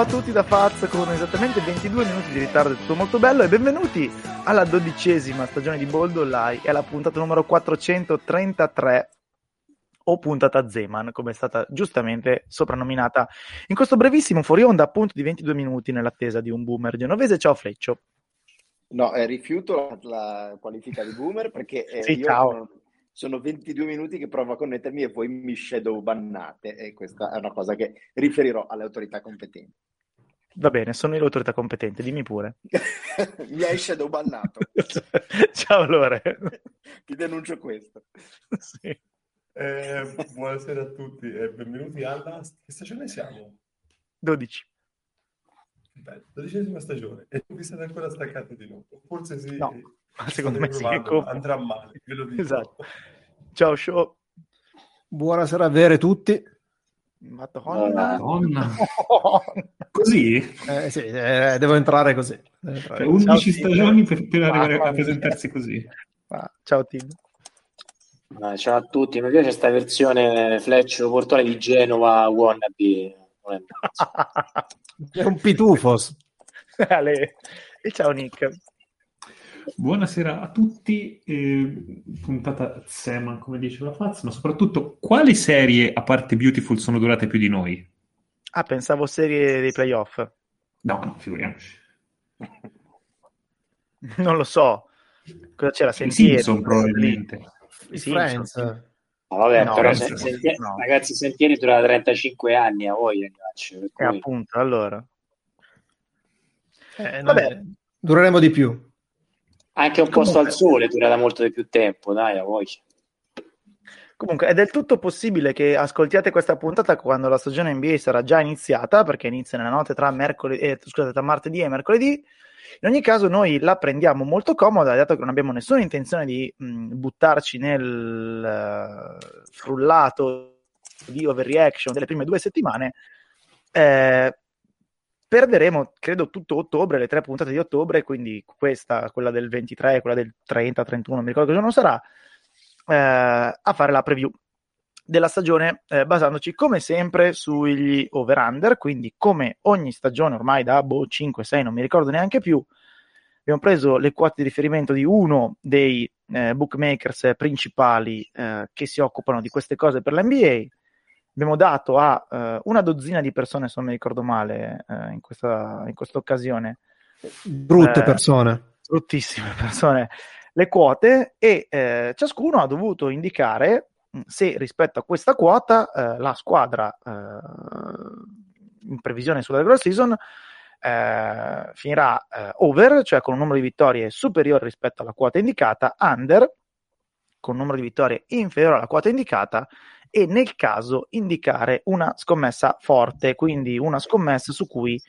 Ciao a tutti da Faz con esattamente 22 minuti di ritardo, è tutto molto bello e benvenuti alla dodicesima stagione di Bold Online e alla puntata numero 433 o puntata Zeman, come è stata giustamente soprannominata in questo brevissimo fuori onda appunto di 22 minuti nell'attesa di un boomer genovese. Ciao Fleccio. No, eh, rifiuto la qualifica di boomer perché eh, Sì, io ciao. sono, sono 22 minuti che provo a connettermi e voi mi shadow bannate e questa è una cosa che riferirò alle autorità competenti. Va bene, sono io l'autorità competente, dimmi pure. mi hai shadow bannato, Ciao Lore. ti denuncio questo. Sì. Eh, buonasera a tutti e benvenuti alla... Che stagione siamo? 12. Beh, dodicesima stagione e vi siete ancora staccati di nuovo. Forse sì, No, ma secondo me state sì, andrà male, ve lo dico. Esatto. Ciao show. Buonasera a vere tutti. Madonna. Madonna. Così? Eh, sì, eh, devo entrare così. Devo entrare Cioè, così. 11 Ciao, stagioni per, per arrivare Mamma a mia. presentarsi così. Ah, Ciao Tim. Eh, Ciao a tutti, mi piace questa versione Fletch Portone di Genova wannabe. È un pitufos. Ale. E ciao Nick. Buonasera a tutti, eh, puntata Seman come dice la Faz, ma soprattutto quali serie a parte Beautiful sono durate più di noi? Ah, pensavo serie dei playoff. No, no, figuriamoci. Non lo so. Cosa c'era? Sentieri? Simpson probabilmente. Friends. Ma vabbè, No, però se- senti- no. ragazzi, Sentieri dura 35 anni a voi, ragazzi. per E cui- appunto, allora. Eh, Vabbè. no, Dureremo di più. Anche un posto Comunque- al sole dura da molto di più tempo, dai, a voi. Comunque è del tutto possibile che ascoltiate questa puntata quando la stagione NBA sarà già iniziata, perché inizia nella notte tra, mercoledì, eh, scusate, tra martedì e mercoledì. In ogni caso noi la prendiamo molto comoda, dato che non abbiamo nessuna intenzione di mh, buttarci nel eh, frullato di overreaction delle prime due settimane. Eh, perderemo, credo, tutto ottobre, le tre puntate di ottobre, quindi questa, quella del 23, quella del 30, 31, non mi ricordo che giorno sarà, eh, a fare la preview della stagione eh, basandoci come sempre sugli over-under, quindi come ogni stagione ormai da boh, 5-6, non mi ricordo neanche più, abbiamo preso le quote di riferimento di uno dei eh, bookmakers principali eh, che si occupano di queste cose per l'NBA. Abbiamo dato a eh, una dozzina di persone, se non mi ricordo male, eh, in, questa, in questa occasione, Brutte Eh, persone. bruttissime persone, le quote e eh, ciascuno ha dovuto indicare mh, se rispetto a questa quota eh, la squadra in previsione sulla regular season finirà over, cioè con un numero di vittorie superiore rispetto alla quota indicata, under con numero di vittorie inferiore alla quota indicata e nel caso indicare una scommessa forte, quindi una scommessa su cui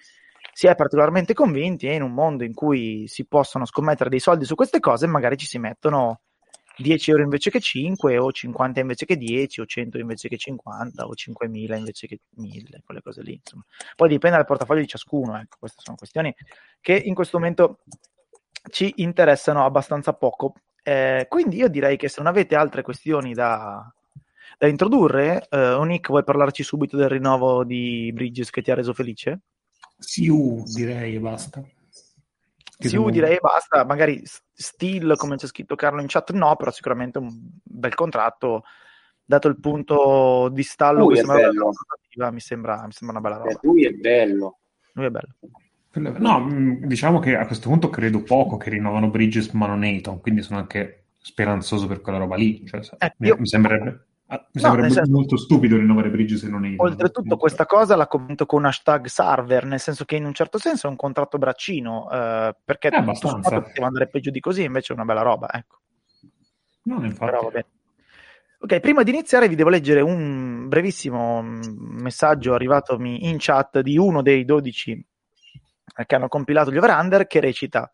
si è particolarmente convinti e in un mondo in cui si possono scommettere dei soldi su queste cose, magari ci si mettono 10 euro invece che 5 o 50 invece che 10 o 100 invece che 50 o 5.000 invece che 1.000, quelle cose lì. Insomma. Poi dipende dal portafoglio di ciascuno, ecco, queste sono questioni che in questo momento ci interessano abbastanza poco. Eh, quindi io direi che se non avete altre questioni da, da introdurre, eh, Nick, vuoi parlarci subito del rinnovo di Bridges che ti ha reso felice? Siu, direi, e basta. Che Sì, devo- direi basta, magari s- Steel, come c'è scritto Carlo in chat, no, però sicuramente un bel contratto, dato il punto di stallo Lui che è sembra mi sembra, mi sembra una bella Eh, roba. lui è bello. Lui è bello. No, mh, diciamo che a questo punto credo poco che rinnovano Bridges ma non Ayton, quindi sono anche speranzoso per quella roba lì. Cioè, Eh, mi, io- mi sembrerebbe, ah, mi No, sembrerebbe senso- molto stupido rinnovare Bridges e non Ayton. Oltretutto questa cosa la commento con hashtag server, nel senso che in un certo senso è un contratto braccino, eh, perché Eh, abbastanza. poteva andare peggio di così, invece è una bella roba, ecco. No, infatti. Però va bene. Ok, prima di iniziare vi devo leggere un brevissimo mm, messaggio arrivatomi in chat di uno dei 12 eh, che hanno compilato gli over-under che recita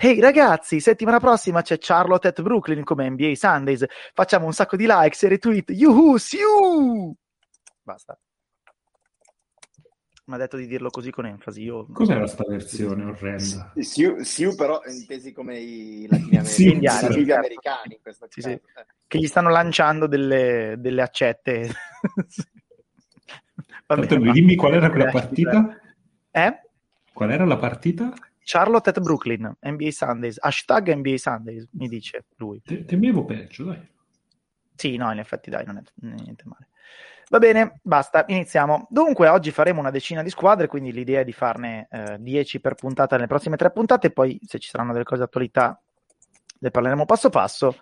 Ehi ragazzi, settimana prossima c'è Charlotte at Brooklyn come NBA Sundays. Facciamo un sacco di likes e retweet. Yuhu, siu! Basta. Mi ha detto di dirlo così con enfasi. Io... Cos'era sta versione orrenda? Siu, Siu però intesi come i latinoamericani, Sì, indiani, i nativi certo. americani in questo Sì, caso. sì. Che gli stanno lanciando delle, delle accette. Va Tanto, va. dimmi qual era quella Eh, partita? Eh? Qual era la partita? Charlotte at Brooklyn, NBA Sundays, hashtag NBA Sundays, mi dice lui. Te- temevo peggio, dai. Sì, no, in effetti dai, non è niente male. Va bene, basta, iniziamo. Dunque, oggi faremo una decina di squadre, quindi l'idea è di farne eh, 10 per puntata nelle prossime tre puntate, poi se ci saranno delle cose d'attualità le parleremo passo passo.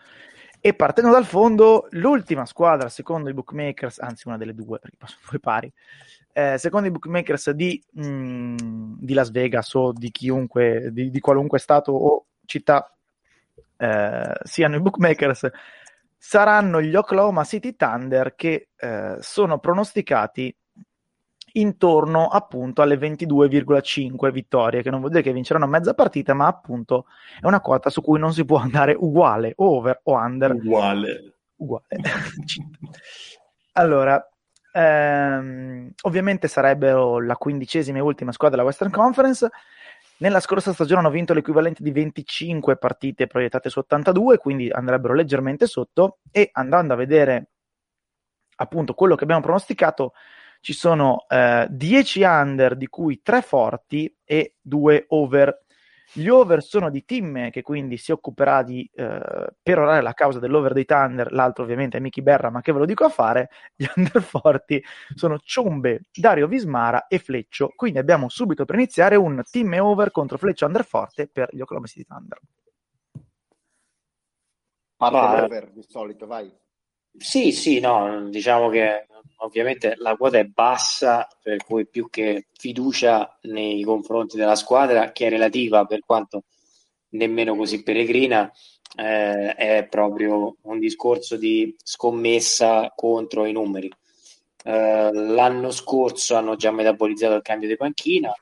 E partendo dal fondo, l'ultima squadra, secondo i bookmakers, anzi una delle due, perché sono due pari, eh, secondo i bookmakers di, mh, di, Las Vegas o di chiunque, di, di qualunque stato o città eh, siano i bookmakers, saranno gli Oklahoma City Thunder che eh, sono pronosticati intorno appunto alle 22,5 vittorie, che non vuol dire che vinceranno mezza partita, ma appunto è una quota su cui non si può andare uguale, over o under. Uguale. Uguale. allora, ehm, ovviamente sarebbero la quindicesima e ultima squadra della Western Conference. Nella scorsa stagione hanno vinto l'equivalente di 25 partite proiettate su 82, quindi andrebbero leggermente sotto. E andando a vedere appunto quello che abbiamo pronosticato, ci sono eh, 10 under, di cui 3 forti e 2 over. Gli over sono di Timme, che quindi si occuperà di eh, perorare la causa dell'over dei Thunder, l'altro ovviamente è Miki Berra, ma che ve lo dico a fare? Gli under forti sono Ciombe, Dario Vismara e Fleccio, quindi abbiamo subito per iniziare un Timme over contro Fleccio under forte per gli Oklahoma City Thunder. Parte Vai. l'over di solito, vai. Sì, sì, no, diciamo che ovviamente la quota è bassa, per cui più che fiducia nei confronti della squadra, che è relativa per quanto nemmeno così peregrina, eh, è proprio un discorso di scommessa contro i numeri. Eh, l'anno scorso hanno già metabolizzato il cambio di panchina,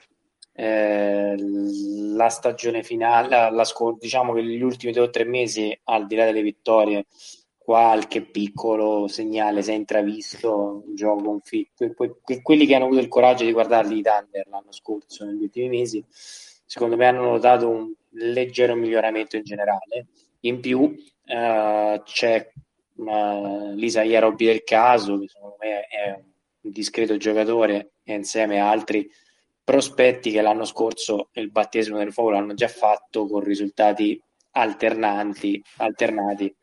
eh, la stagione finale, la, la diciamo che gli ultimi due o tre mesi, al di là delle vittorie, qualche piccolo segnale si è intravisto, un gioco, un fit. Que- que- quelli che hanno avuto il coraggio di guardarli i Thunder l'anno scorso, negli ultimi mesi, secondo me hanno notato un leggero miglioramento in generale. In più eh, c'è uh, l'Isaia Robbi del caso, che secondo me è un discreto giocatore, e insieme a altri prospetti che l'anno scorso il battesimo del fuoco l'hanno già fatto con risultati alternanti, alternati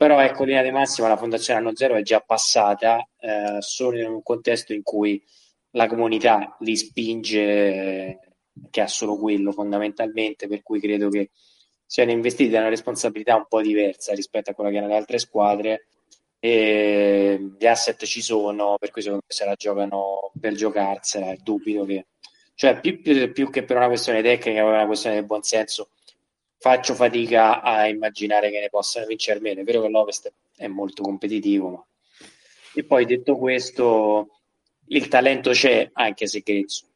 però ecco, linea di massima la fondazione anno zero è già passata, eh, solo in un contesto in cui la comunità li spinge, che ha solo quello fondamentalmente, per cui credo che siano investiti da una responsabilità un po' diversa rispetto a quella che hanno le altre squadre. E gli asset ci sono, per cui secondo me se la giocano per giocarsela, dubito che, cioè più, più, più che per una questione tecnica, per una questione di buonsenso faccio fatica a immaginare che ne possano vincere meno. È vero che l'Ovest è molto competitivo, ma... e poi detto questo, il talento c'è, anche se grezzo.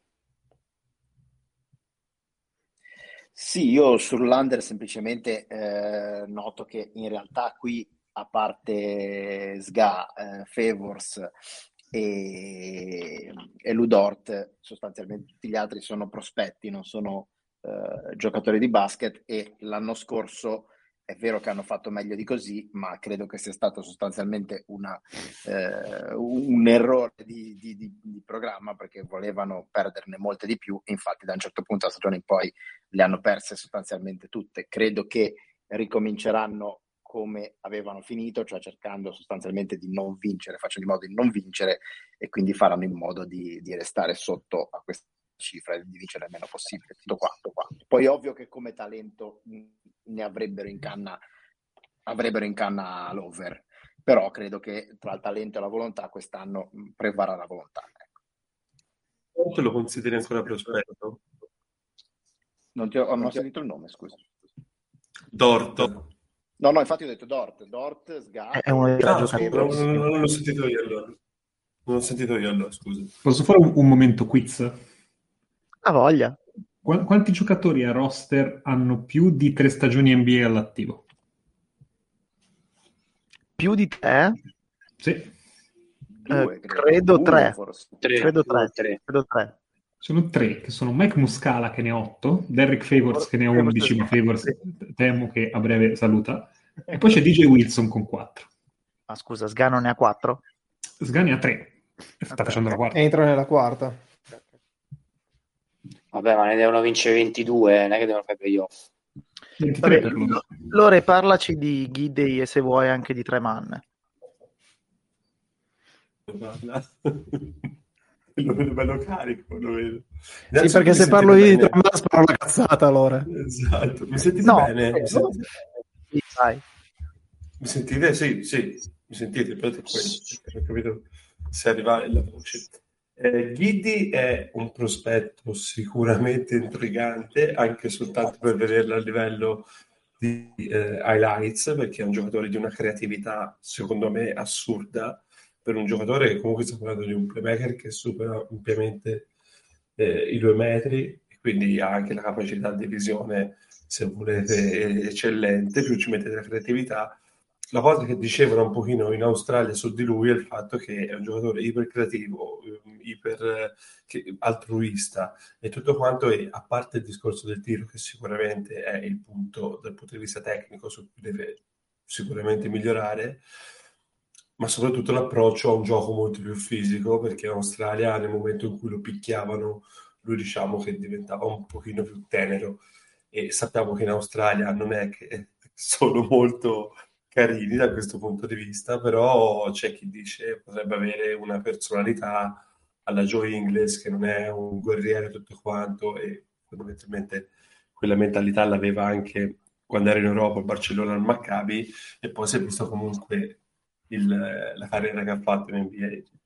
Sì, io sull'under semplicemente eh, noto che in realtà qui, a parte Sga, eh, Favors e, e Ludort, sostanzialmente tutti gli altri sono prospetti, non sono eh, giocatori di basket e l'anno scorso è vero che hanno fatto meglio di così, ma credo che sia stato sostanzialmente una, eh, un errore di, di, di, di, programma perché volevano perderne molte di più. Infatti, da un certo punto della stagione in poi le hanno perse sostanzialmente tutte. Credo che ricominceranno come avevano finito, cioè cercando sostanzialmente di non vincere, facendo in modo di non vincere e quindi faranno in modo di, di restare sotto a questa cifra di vincere il meno possibile. Tutto qua, tutto qua. Poi ovvio che come talento ne avrebbero in canna, avrebbero in canna l'over, però credo che tra il talento e la volontà quest'anno prevarrà la volontà. Ecco. Quanto lo consideri ancora prospetto? Non, ti ho, non ho sentito il nome, scusa. Dort. No, no, infatti ho detto Dort. Dort, Sga. È uno dei Ah, giocatori. scusa, non, non l'ho sentito io allora. Non l'ho sentito io allora, scusa. Posso fare un, un momento quiz? Ha voglia. Qu- quanti giocatori a roster hanno più di tre stagioni NBA all'attivo? Più di te? Sì, Due, Eh, credo tre. Tre, Credo due, tre. tre. Credo tre. sono tre, che sono Mike Muscala che ne ha 8, Derrick Favors che ne ha 11, ma sì. Favors temo che a breve saluta, e poi c'è DJ Wilson con 4. Ma scusa, Sgano ne ha quattro? Sgani ha 3, sta facendo la quarta. Entra nella quarta. Vabbè, ma ne devono vincere 22, non è che devono fare playoff. 23 Vabbè, Lore, parlaci di Ghidei e se vuoi anche di Treman. Lo vedo bello carico, lo vedo. Sì, perché mi se parlo io di bene? Tremans parlo una cazzata allora. Esatto, mi sentite No, bene? Mi eh, sentite? sì. Mi sentite? Sì, sì, mi sentite, ho capito se arriva la voce. Eh, Ghidi è un prospetto sicuramente intrigante, anche soltanto per vederlo a livello di eh, highlights, perché è un giocatore di una creatività, secondo me, assurda, per un giocatore che comunque sta parlando di un playmaker che supera ampiamente eh, i due metri, e quindi ha anche la capacità di visione, se volete, eccellente, più ci mette della creatività. La cosa che dicevano un pochino in Australia su di lui è il fatto che è un giocatore iper creativo, iper eh, che- altruista. E tutto quanto, e a parte il discorso del tiro, che sicuramente è il punto dal punto di vista tecnico su cui deve sicuramente migliorare, ma soprattutto l'approccio a un gioco molto più fisico, perché in Australia nel momento in cui lo picchiavano, lui diciamo che diventava un pochino più tenero. E sappiamo che in Australia non è che sono molto carini da questo punto di vista, però c'è chi dice potrebbe avere una personalità alla Joe Ingles che non è un guerriero tutto quanto e fondamentalmente quella mentalità l'aveva anche quando era in Europa, al Barcellona, al Maccabi e poi si è visto comunque il- la carriera che ha fatto in NBA.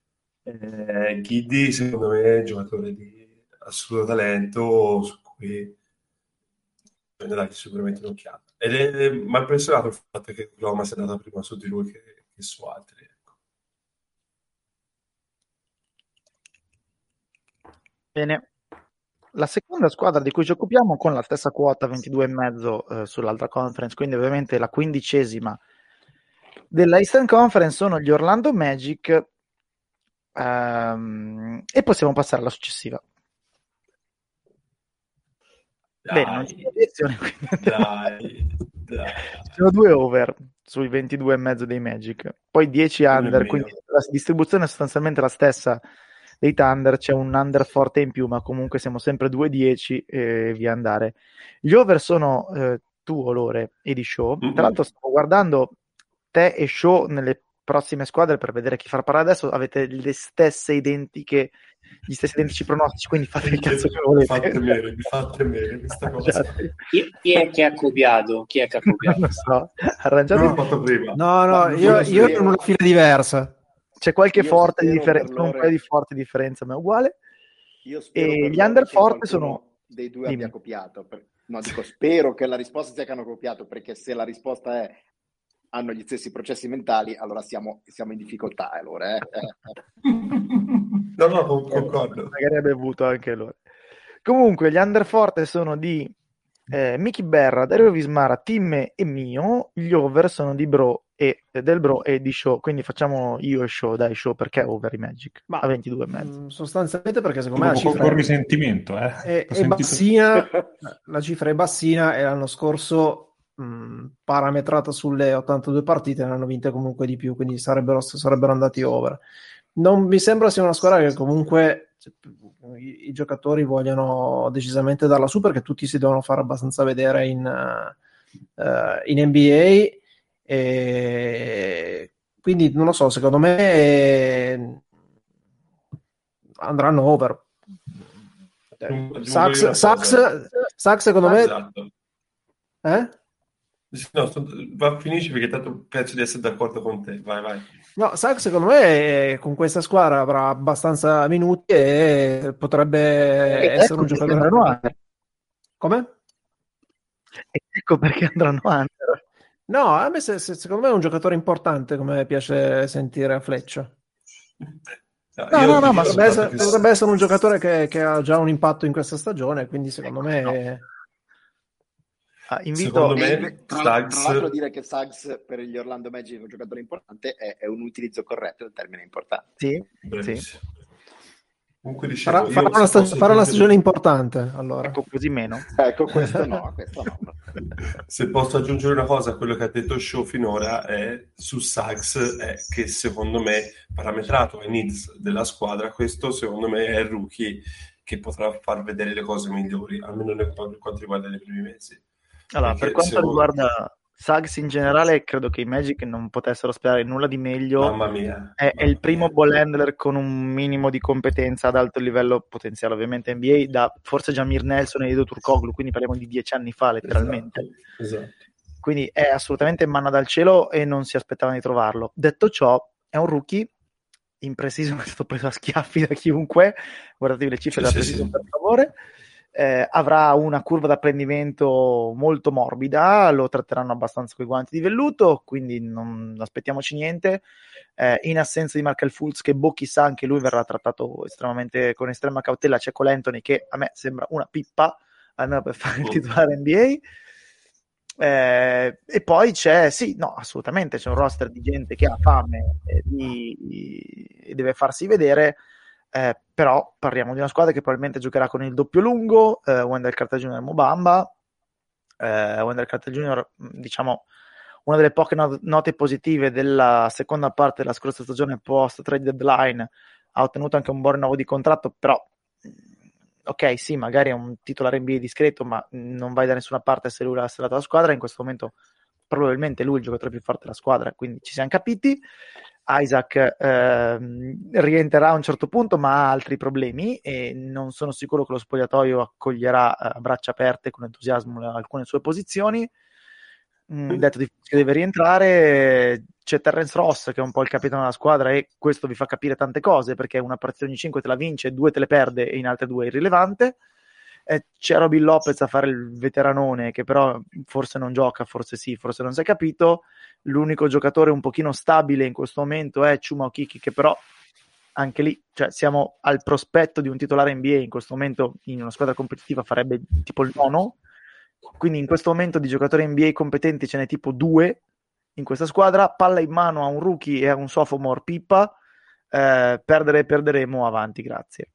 Eh, Giddy secondo me è un giocatore di assoluto talento su cui bisogna dargli sicuramente un'occhiata. Ed è, ha impressionato il fatto che Roma sia andata prima su di lui che, che su altri. ecco. Bene. La seconda squadra di cui ci occupiamo con la stessa quota 22,5 eh, sull'altra conference, quindi ovviamente la quindicesima della Eastern Conference sono gli Orlando Magic ehm, e possiamo passare alla successiva. Bene, non c'è obiezione, quindi dai, dai. Sono due over sui 22,5 dei Magic, poi 10 Uno e under, quindi la distribuzione è sostanzialmente la stessa dei Thunder, c'è un under forte in più, ma comunque siamo sempre 2-10 e via andare. Gli over sono eh, tuo, Lore, e di Show. Mhm. Tra l'altro stavo guardando te e Show nelle prossime squadre per vedere chi far parlare adesso, avete le stesse identiche gli stessi identici pronostici, quindi fate il cazzo che volete. Fate bene, fate bene questa cosa. Chi, chi è che ha copiato? Chi è che ha Non copiato? lo so, Non arrangiate fatto prima. No, no, io, io ero in una fila diversa. C'è qualche Io forte differenza, un paio di forti differenze, ma è uguale. Io spero E gli under forte sono- dei due Dimmi. abbia copiato. Per- No, dico spero che la risposta sia che hanno copiato, perché se la risposta è hanno gli stessi processi mentali, allora siamo, siamo in difficoltà. Allora, eh. No, no, con- concordo. Magari ha bevuto anche loro. Comunque, gli under forte sono di eh, Miki Berra, Dario Vismara, Timme e mio. Gli over sono di Bro e eh, del Bro e di Show. Quindi facciamo io e Show, dai Show, perché over i Magic Ma- a 22 e mezzo. Mm, Sostanzialmente perché secondo me la cifra con risentimento, eh. è- è bassina, la cifra è bassina e l'anno scorso mh, parametrata sulle 82 partite ne hanno vinte comunque di più, quindi sarebbero, sarebbero andati over. Non mi sembra sia una squadra che comunque cioè, i, i giocatori vogliono decisamente darla su perché tutti si devono fare abbastanza vedere in, eh, in NBA e quindi non lo so, secondo me eh, andranno over. Sax, Sax. Sax, secondo me Esatto. eh? No, va, finisci perché tanto penso di essere d'accordo con te. Vai, vai. No, Sax secondo me eh, con questa squadra avrà abbastanza minuti e potrebbe E essere ecco un giocatore. andranno under. Come? E ecco perché andranno under. No, a me se- se- secondo me è un giocatore importante, come piace sentire a Fleccia. No, No, no, no, ma Potrebbe essere, potrebbe essere un giocatore che, che ha già un impatto in questa stagione, quindi secondo me no. Ah, invito Secondo me- tra, Suggs- tra l'altro dire che Suggs per gli Orlando Magic è un giocatore importante è, è un utilizzo corretto del termine importante. sì. Comunque dicevo, farà, farà una, sta- farà una stagione importante. Allora. ecco così meno. Ecco, questo no, questo no. Se posso aggiungere una cosa a quello che ha detto Show finora è, su Suggs è che secondo me parametrato ai needs della squadra questo secondo me è il rookie che potrà far vedere le cose migliori, almeno per quanto riguarda i primi mesi. Allora, Perché per quanto riguarda Suggs in generale, credo che i Magic non potessero sperare nulla di meglio. Mamma mia. È, è il primo ball handler con un minimo di competenza ad alto livello potenziale, ovviamente NBA, da forse Jamir Nelson e Edo Turkoglu, quindi parliamo di dieci anni fa letteralmente. Esatto, esatto. Quindi è assolutamente manna dal cielo e non si aspettavano di trovarlo. Detto ciò, è un rookie in precision è stato preso a schiaffi da chiunque. Guardatevi le cifre sì, sì, precision, sì. per favore eh, avrà una curva d'apprendimento molto morbida, lo tratteranno abbastanza con i guanti di velluto, quindi non aspettiamoci niente. Eh, in assenza di Markel Fultz, che boh chissà anche lui verrà trattato estremamente con estrema cautela, c'è Colentoni che a me sembra una pippa, almeno per fare il oh. titolare NBA. Eh, e poi c'è, sì, no, assolutamente, c'è un roster di gente che ha fame e, di, e deve farsi vedere eh, però parliamo di una squadra che probabilmente giocherà con il doppio lungo, eh, Wendell Carter Jr. Mobamba. Eh, Wendell Carter Jr., diciamo, una delle poche not- note positive della seconda parte della scorsa stagione post trade deadline, ha ottenuto anche un buon rinnovo di contratto, però ok, sì, magari è un titolare NBA discreto, ma non vai da nessuna parte se lui l'ha serrato la squadra. In questo momento, probabilmente lui è il giocatore più forte della squadra, quindi ci siamo capiti. Isaac eh, rientrerà a un certo punto, ma ha altri problemi e non sono sicuro che lo spogliatoio accoglierà eh, a braccia aperte con entusiasmo alcune sue posizioni. Mm, detto di che deve rientrare, c'è Terence Ross che è un po' il capitano della squadra e questo vi fa capire tante cose perché una partita ogni 5 te la vince, due te le perde e in altre due è irrilevante. Eh, c'è Robin Lopez a fare il veteranone che però forse non gioca, forse sì, forse non si è capito. L'unico giocatore un pochino stabile in questo momento è Chuma Okiki, che però anche lì cioè, siamo al prospetto di un titolare NBA in questo momento in una squadra competitiva farebbe tipo il nono. Quindi in questo momento di giocatori NBA competenti ce n'è tipo due in questa squadra. Palla in mano a un rookie e a un sophomore pippa. Eh, perdere perderemo avanti grazie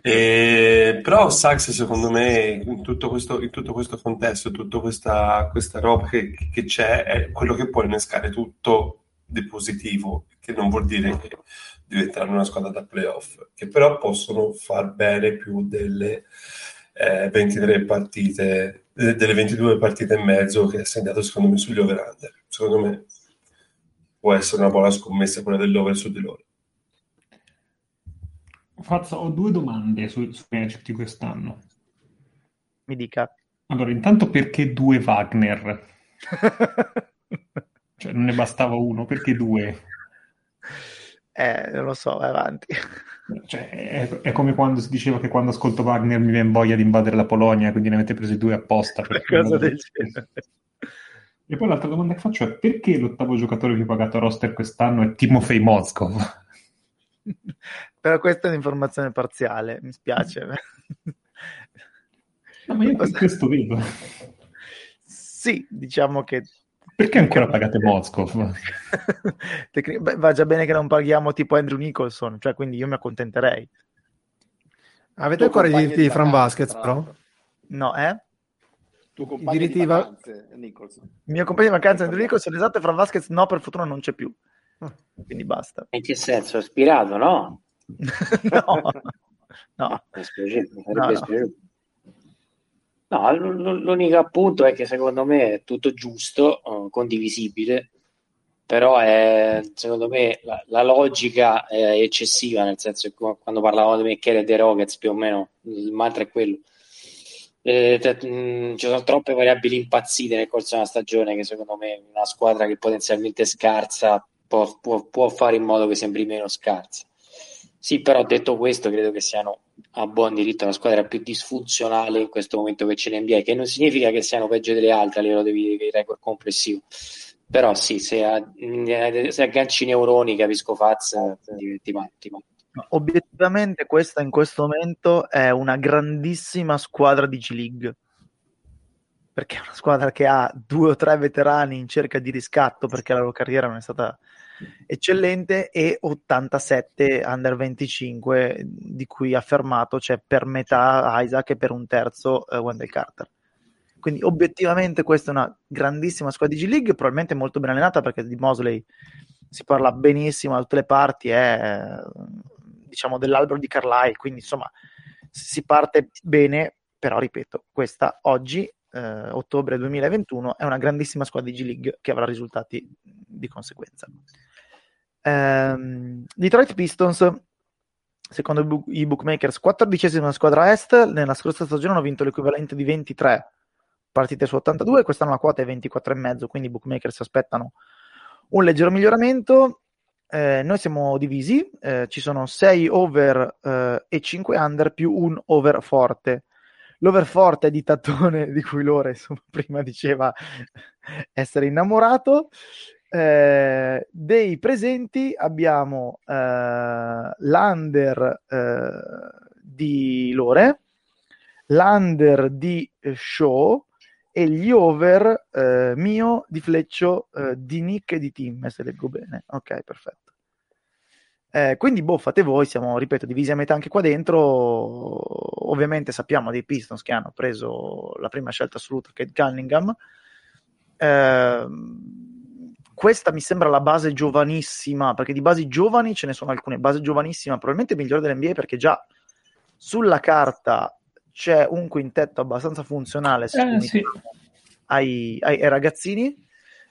e, però Sax secondo me in tutto questo, in tutto questo contesto, tutta questa, questa roba che, che, c'è è quello che può innescare tutto di positivo, che non vuol dire che diventeranno una squadra da playoff, che però possono far bene più delle eh, 23 partite, delle 22 partite e mezzo che ha segnato secondo me sugli over-under. Secondo me può essere una buona scommessa quella dell'over su di loro. Fazza, ho due domande su, su Magic di quest'anno. Mi dica. Allora, intanto perché due Wagner? cioè, non ne bastava uno, perché due? Eh, non lo so, vai avanti. Cioè, è, è, come quando si diceva che quando ascolto Wagner mi viene voglia di invadere la Polonia, quindi ne avete presi due apposta. Cosa del genere. E poi l'altra domanda che faccio è perché l'ottavo giocatore più pagato a roster quest'anno è Timofei Mozgov? Però questa è un'informazione parziale, mi spiace. No, ma io questo vedo. Sì, diciamo che... Perché ancora pagate? Beh, va già bene che non paghiamo tipo Andrew Nicholson, cioè quindi io mi accontenterei. Avete ancora i diritti di Fran Vasquez, però? No, eh? Tuo compagno I diritti di vacanze, Nicholson. Il mio compagno di vacanze, Andrew Nicholson, esatto, e Fran Vasquez no, per fortuna non c'è più. Quindi basta. In che senso? Ispirato, no? no, no. no, no. no l'unico appunto è che secondo me è tutto giusto, uh, condivisibile, però è, secondo me la, la, logica è eccessiva, nel senso che quando parlavamo di Mecchiere e dei Rockets più o meno il mantra è quello. Eh, t- mh, ci sono troppe variabili impazzite nel corso della stagione che secondo me una squadra che potenzialmente scarsa può, può, può fare in modo che sembri meno scarsa. Sì, però detto questo, credo che siano a buon diritto la squadra più disfunzionale in questo momento che c'è in NBA, che non significa che siano peggio delle altre a livello di, record complessivo. Però sì, se, se agganci i neuroni, capisco Faz, diventi matti. Obiettivamente questa in questo momento è una grandissima squadra di G-League perché è una squadra che ha due o tre veterani in cerca di riscatto perché la loro carriera non è stata eccellente e 87 under 25 di cui affermato c'è per metà Isaac e per un terzo uh, Wendell Carter quindi obiettivamente questa è una grandissima squadra di G-League probabilmente molto ben allenata perché di Mosley si parla benissimo da tutte le parti è diciamo dell'albero di Carlisle quindi insomma si parte bene, però ripeto, questa oggi, eh, ottobre 2021, è una grandissima squadra di G-League che avrà risultati di conseguenza. Ehm, Detroit Pistons, secondo i bookmakers, 14esima squadra est, nella scorsa stagione hanno vinto l'equivalente di 23 partite su 82, quest'anno la quota è 24,5, quindi i bookmakers aspettano un leggero miglioramento. Eh, noi siamo divisi, eh, ci sono 6 over eh, e 5 under più un over forte. L'over forte è di Tattone, di cui Lore prima diceva essere innamorato. Eh, dei presenti abbiamo eh, l'under eh, di Lore, l'under di Show e gli over eh, mio di Fleccio eh, di Nick e di Tim, se leggo bene. Ok, perfetto. Quindi, boh, fate voi, siamo, ripeto, divisi a metà anche qua dentro. Ovviamente sappiamo dei Pistons che hanno preso la prima scelta assoluta, Kate Cunningham. Eh, questa mi sembra la base giovanissima, perché di basi giovani ce ne sono alcune. Base giovanissima, probabilmente migliore dell'NBA, perché già sulla carta c'è un quintetto abbastanza funzionale eh, sì. ai, ai, ai, ragazzini.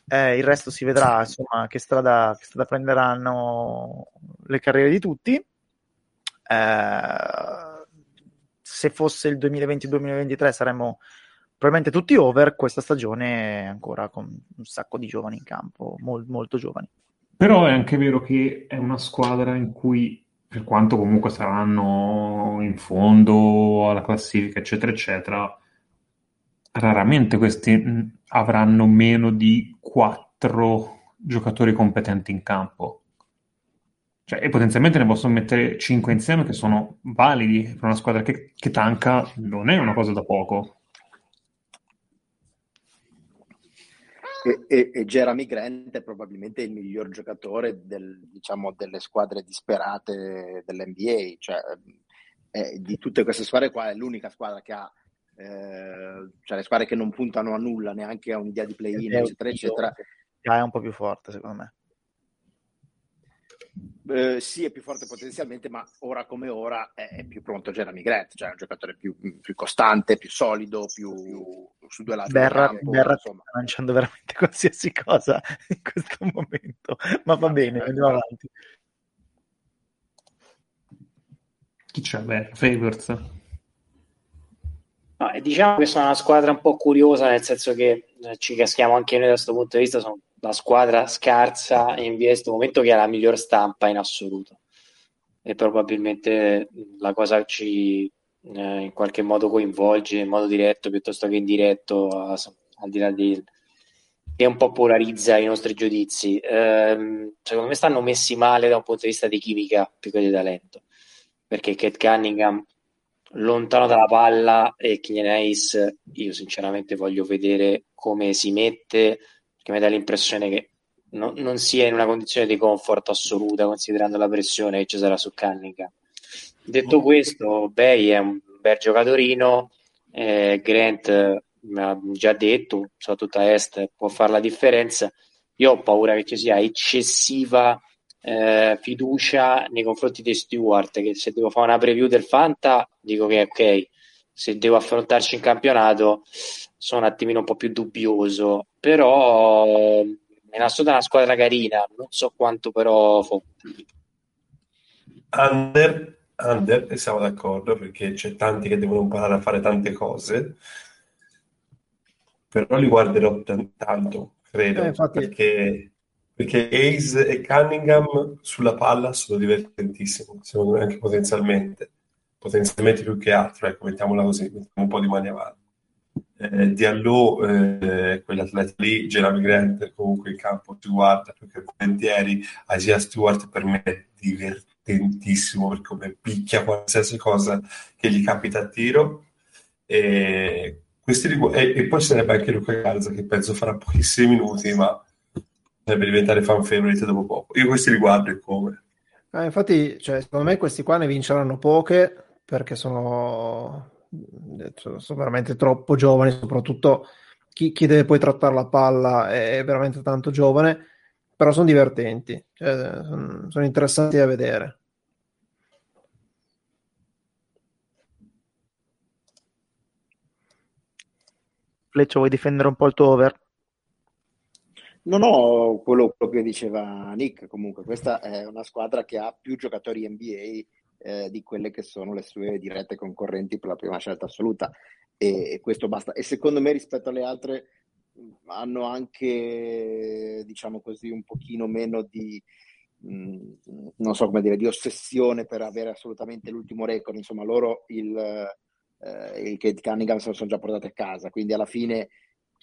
Eh, il resto si vedrà insomma che strada, che strada prenderanno le carriere di tutti. Eh, se fosse il 2020-2023 saremmo probabilmente tutti over. Questa stagione ancora con un sacco di giovani in campo, mol, molto giovani. Però è anche vero che è una squadra in cui per quanto comunque saranno in fondo alla classifica, eccetera, eccetera, raramente questi avranno meno di quattro giocatori competenti in campo. Cioè, e potenzialmente ne possono mettere cinque insieme che sono validi per una squadra che, che tanca, non è una cosa da poco. E, e, e, Jeremy Grant è probabilmente il miglior giocatore del, diciamo, delle squadre disperate dell'NBA, cioè è, di tutte queste squadre qua è l'unica squadra che ha, eh, cioè le squadre che non puntano a nulla, neanche a un'idea di play-in, eccetera, eccetera. È un po' più forte secondo me. Eh, sì, è più forte potenzialmente, ma ora come ora è, è più pronto Jeremy Grant, cioè è un giocatore più, più costante, più solido, più, più su due lati. Berra, campo, Berra sta lanciando veramente qualsiasi cosa in questo momento, ma va bene, andiamo avanti. Chi c'è? Beh, Favors. No, diciamo che sono una squadra un po' curiosa, nel senso che eh, ci caschiamo anche noi da questo punto di vista, sono la squadra scarsa in via questo momento che ha la miglior stampa in assoluto. E probabilmente la cosa ci eh, in qualche modo coinvolge in modo diretto piuttosto che indiretto a, al di là di che un po' polarizza i nostri giudizi. Eh, secondo me stanno messi male da un punto di vista di chimica più che di talento perché Kate Cunningham lontano dalla palla e Kylian Hayes io sinceramente voglio vedere come si mette che mi dà l'impressione che no, non sia in una condizione di comfort assoluta considerando la pressione che ci sarà su Cannica. Detto questo, Bay è un bel giocatorino, eh, Grant mi ha già detto, soprattutto a est può fare la differenza. Io ho paura che ci sia eccessiva eh, fiducia nei confronti di Stewart, che se devo fare una preview del Fanta dico che ok, se devo affrontarci in campionato sono un attimino un po' più dubbioso, però è una, una squadra carina, non so quanto però Under, under, e siamo d'accordo perché c'è tanti che devono imparare a fare tante cose, però li guarderò t- tanto, credo, eh, infatti... perché, perché Ace e Cunningham sulla palla sono divertentissimi, secondo me anche potenzialmente, potenzialmente più che altro, ecco, mettiamola così, mettiamo un po' di mani avanti eh, Diallo, eh, quell'atleta lì, Jeremy Grant, comunque in campo guarda più che volentieri, Asia Stewart per me è divertentissimo per come picchia qualsiasi cosa che gli capita a tiro. E, rigu- e, e poi sarebbe anche Luca Garza che penso farà pochissimi minuti, ma deve diventare fan favorite dopo poco. Io questi li guardo e come. Eh, infatti, cioè, secondo me questi qua ne vinceranno poche perché sono Mm, eh, sono veramente troppo giovani, soprattutto chi, chi deve poi trattare la palla è veramente tanto giovane, però sono divertenti, cioè, sono interessanti da vedere. Fleccio, vuoi difendere un po' il tuo over? No, no, quello, quello che diceva Nick, comunque questa è una squadra che ha più giocatori NBA eh, di quelle che sono le sue dirette concorrenti per la prima scelta assoluta e, e questo basta. E secondo me rispetto alle altre hanno anche, diciamo così, un pochino meno di, mh, non so come dire, di ossessione per avere assolutamente l'ultimo record. Insomma, loro il, eh, il Kate Cunningham se lo sono già portati a casa, quindi alla fine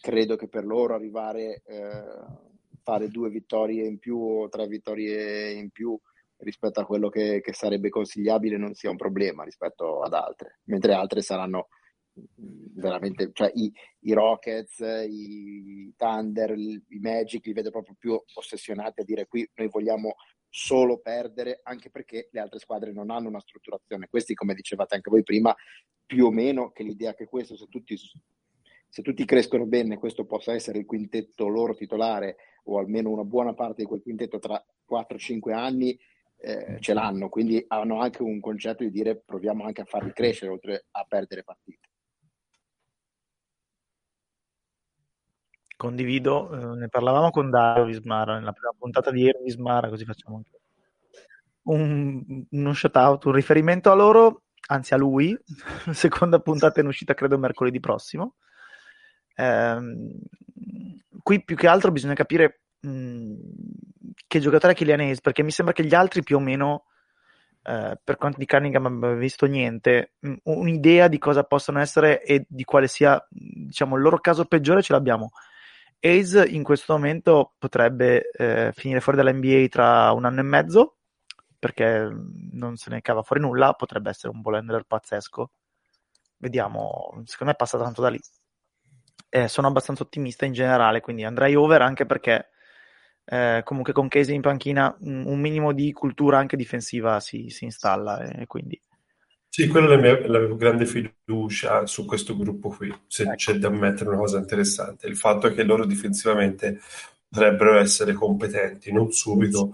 credo che per loro arrivare eh, fare due vittorie in più o tre vittorie in più rispetto a quello che, che, sarebbe consigliabile non sia un problema rispetto ad altre, mentre altre saranno mm, veramente, cioè i, i Rockets, i Thunder, i Magic li vedo proprio più ossessionati a dire qui noi vogliamo solo perdere, anche perché le altre squadre non hanno una strutturazione. Questi, come dicevate anche voi prima, più o meno che l'idea che questo, se tutti se tutti crescono bene, questo possa essere il quintetto loro titolare o almeno una buona parte di quel quintetto tra 4-5 anni, eh, ce l'hanno. Quindi hanno anche un concetto di dire proviamo anche a farli crescere oltre a perdere partite. Condivido, eh, ne parlavamo con Dario Vismara nella prima puntata di ieri Vismara, così facciamo anche un, uno shout out, un riferimento a loro, anzi a lui, seconda puntata in uscita credo mercoledì prossimo Ehm, qui più che altro bisogna capire che giocatore è Kylian Hayes, perché mi sembra che gli altri più o meno, eh, per quanto di Cunningham abbiamo visto niente, mh, un'idea di cosa possono essere e di quale sia diciamo, il loro caso peggiore ce l'abbiamo. Hayes in questo momento potrebbe eh, finire fuori dall'NBA tra un anno e mezzo perché non se ne cava fuori nulla, potrebbe essere un ball handler pazzesco. Vediamo, secondo me passa tanto da lì eh, sono abbastanza ottimista in generale, quindi andrei over anche perché eh, comunque con Casey in panchina un, un, minimo di cultura anche difensiva si, si installa e quindi... Sì, quello è la mia, grande fiducia su questo gruppo qui, se ecco. c'è da ammettere una cosa interessante, il fatto è che loro difensivamente dovrebbero essere competenti, non subito,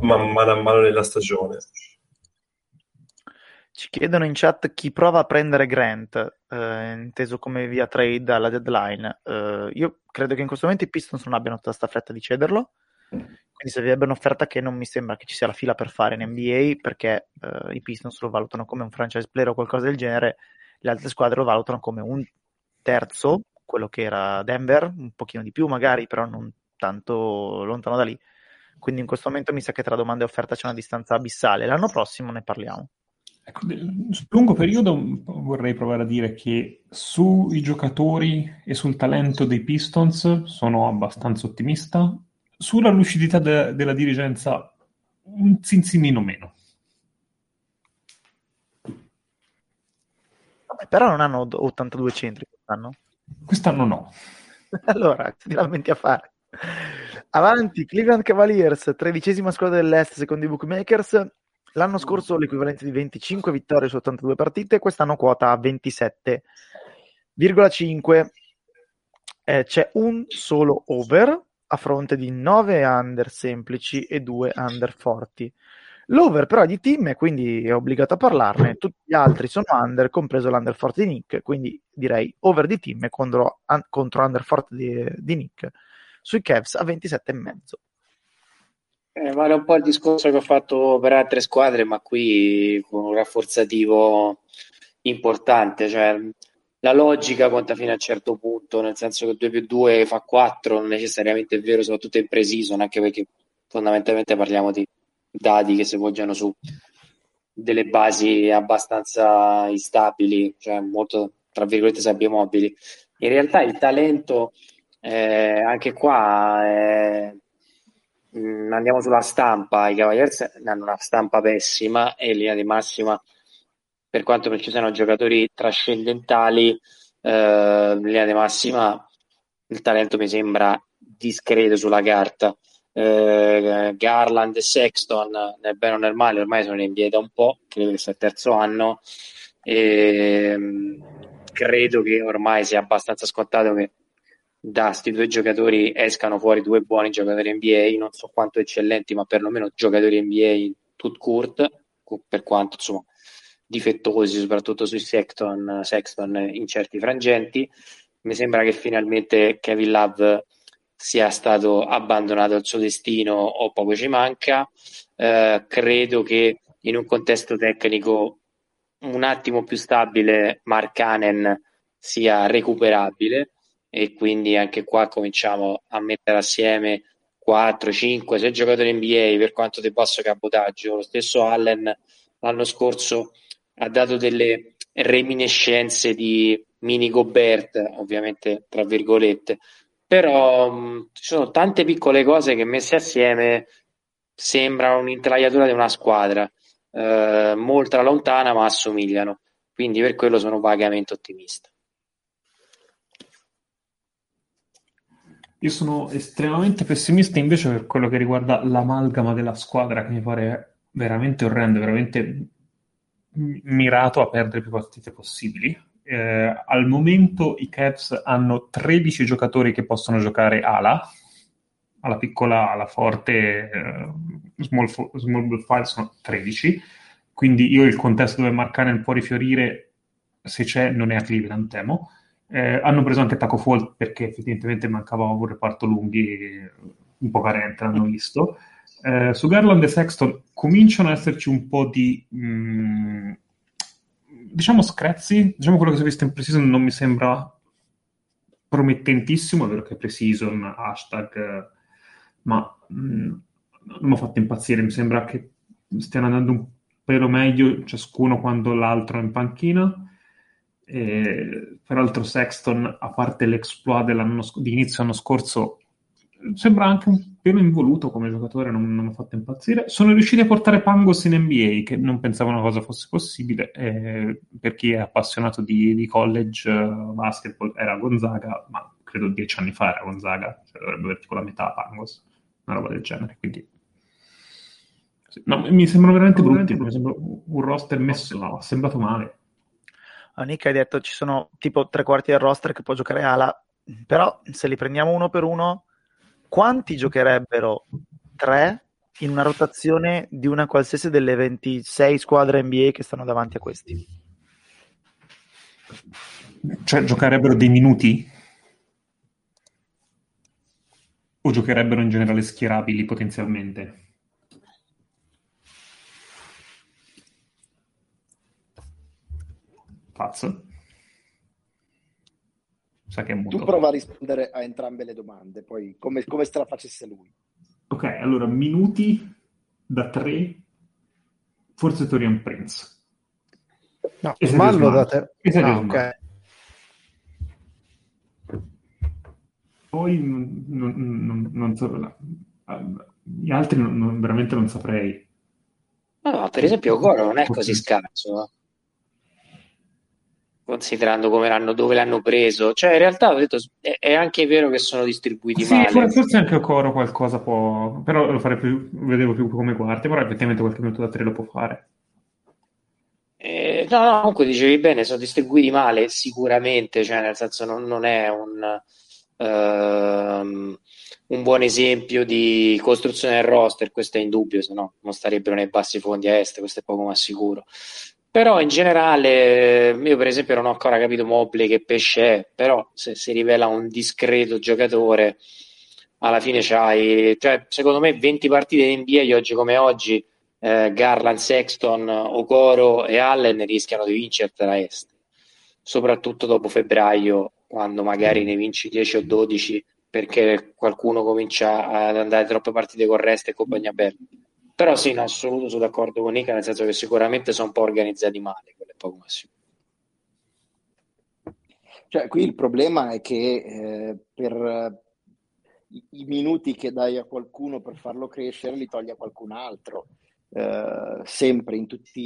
ma mano a mano nella stagione. Ci chiedono in chat chi prova a prendere Grant, eh, inteso come via trade alla deadline. Eh, io credo che in questo momento i Pistons non abbiano tutta questa fretta di cederlo. Quindi servirebbe un'offerta che non mi sembra che ci sia la fila per fare in NBA perché eh, i Pistons lo valutano come un franchise player o qualcosa del genere, le altre squadre lo valutano come un terzo, quello che era Denver, un pochino di più magari, però non tanto lontano da lì. Quindi in questo momento mi sa che tra domanda e offerta c'è una distanza abissale. L'anno prossimo ne parliamo. Ecco, sul lungo periodo vorrei provare a dire che sui giocatori e sul talento dei Pistons sono abbastanza ottimista. Sulla lucidità de- della dirigenza un zinzimino meno. Vabbè, però non hanno 82 centri quest'anno. Quest'anno no. allora, ti lamenti a fare. Avanti, Cleveland Cavaliers, tredicesima squadra dell'Est secondo i bookmakers, L'anno scorso l'equivalente di 25 vittorie su 82 partite, quest'anno quota a 27,5. Eh, c'è un solo over a fronte di 9 under semplici e 2 under forti. L'over però è di team e quindi è obbligato a parlarne. Tutti gli altri sono under, compreso l'under forte di Nick, quindi direi over di team contro, un, contro under forte di, di Nick sui Cavs a 27,5. Eh, vale un po' il discorso che ho fatto per altre squadre, ma qui con un rafforzativo importante, cioè la logica conta fino a un certo punto, nel senso che 2 più 2 fa 4, non necessariamente è vero, soprattutto in pre-season, anche perché fondamentalmente parliamo di dati che si poggiano su delle basi abbastanza instabili, cioè molto, tra virgolette, sabbie mobili. In realtà il talento, eh, anche qua, è mh, mm, andiamo sulla stampa, i Cavaliers hanno una stampa pessima e in linea di massima, per quanto ci siano giocatori trascendentali, eh, in linea di massima il talento mi sembra discreto sulla carta. Eh, Garland e Sexton, nel bene o nel male, ormai sono in via da un po', credo che sia il terzo anno, e mm, credo che ormai sia abbastanza scontato che da questi due giocatori escano fuori due buoni giocatori NBA, non so quanto eccellenti, ma perlomeno giocatori NBA tut court, per quanto insomma difettosi, soprattutto sui Sexton, Sexton in certi frangenti. mi sembra che finalmente Kevin Love sia stato abbandonato al suo destino o poco ci manca. Eh, credo che in un contesto tecnico un attimo più stabile Mark Hannon sia recuperabile e quindi anche qua cominciamo a mettere assieme 4, 5, 6 giocatori NBA per quanto ti posso cabotaggio. Lo stesso Allen l'anno scorso ha dato delle reminiscenze di mini Gobert, ovviamente tra virgolette, però mh, ci sono tante piccole cose che messe assieme sembrano un'intelaiatura di una squadra, eh, molto lontana ma assomigliano, quindi per quello sono vagamente ottimista. Io sono estremamente pessimista invece per quello che riguarda l'amalgama della squadra che mi pare veramente orrendo, veramente mirato a perdere più partite possibili. Eh, al momento i Cavs hanno 13 giocatori che possono giocare ala, alla piccola, alla forte, eh, small, small ball five sono 13, quindi io il contesto dove Mark può rifiorire, se c'è, non è a Cleveland, temo. Eh, hanno preso anche Taco Fall perché effettivamente mancava un reparto lunghi un po' carente, l'hanno visto. Eh, su Garland e Sexton cominciano ad esserci un po' di mh, mm, diciamo screzzi. Diciamo quello che si è visto in Precision non mi sembra promettentissimo, è vero che Precision, hashtag, ma mh, mm, non mi ha fatto impazzire. Mi sembra che stiano andando un pelo meglio ciascuno quando l'altro è in panchina. E, peraltro Sexton, a parte l'exploit di inizio anno scorso, sembra anche un pelo involuto come giocatore, non, non mi ha fatto impazzire. Sono riusciti a portare Pangos in NBA, che non pensavo una cosa fosse possibile. Eh, per chi è appassionato di, di college uh, basketball, era Gonzaga, ma credo dieci anni fa era Gonzaga, cioè dovrebbe avere tipo la metà Pangos, una roba del genere. Quindi No, mi sembrano veramente brutti, mi sembra un roster messo, no, ha sembrato male. Nick hai detto ci sono tipo tre quarti del roster che può giocare ala, però se li prendiamo uno per uno, quanti giocherebbero tre in una rotazione di una qualsiasi delle 26 squadre NBA che stanno davanti a questi? Cioè giocherebbero dei minuti? O giocherebbero in generale schierabili potenzialmente? Pazzo. Sa che è muto. Tu prova a rispondere a entrambe le domande, poi come, come se la facesse lui. Ok, allora minuti da tre, forse Torian Prince. No, Smallo da te. Ah, ok. Poi non, non, non, non so, gli altri veramente non saprei. No, per esempio Goro non è così scarso. Considerando come l'hanno, dove l'hanno preso. Cioè, in realtà detto, è, è anche vero che sono distribuiti sì, male. Forse anche Coro qualcosa può... Però lo farei più, vedevo più come quarti, però effettivamente qualche minuto da tre lo può fare. Eh, no, no, comunque dicevi bene, sono distribuiti male, sicuramente, cioè nel senso non, non è un, uh, un buon esempio di costruzione del roster, questo è indubbio, se no non starebbero nei bassi fondi a est, questo è poco ma sicuro. Però in generale, io per esempio non ho ancora capito Mobley che pesce è, però se si rivela un discreto giocatore, alla fine c'hai, cioè, secondo me 20 partite in NBA oggi come oggi, eh, Garland, Sexton, Okoro e Allen rischiano di vincertela est, soprattutto dopo febbraio, quando magari ne vinci 10 o 12 perché qualcuno comincia ad andare troppe partite con rest e compagnia bella. Però sì, in assoluto sono d'accordo con Nica, nel senso che sicuramente sono un po' organizzati male, quello è poco massimo. Cioè, qui il problema è che eh, per eh, i minuti che dai a qualcuno per farlo crescere li togli a qualcun altro, eh, sempre in tutti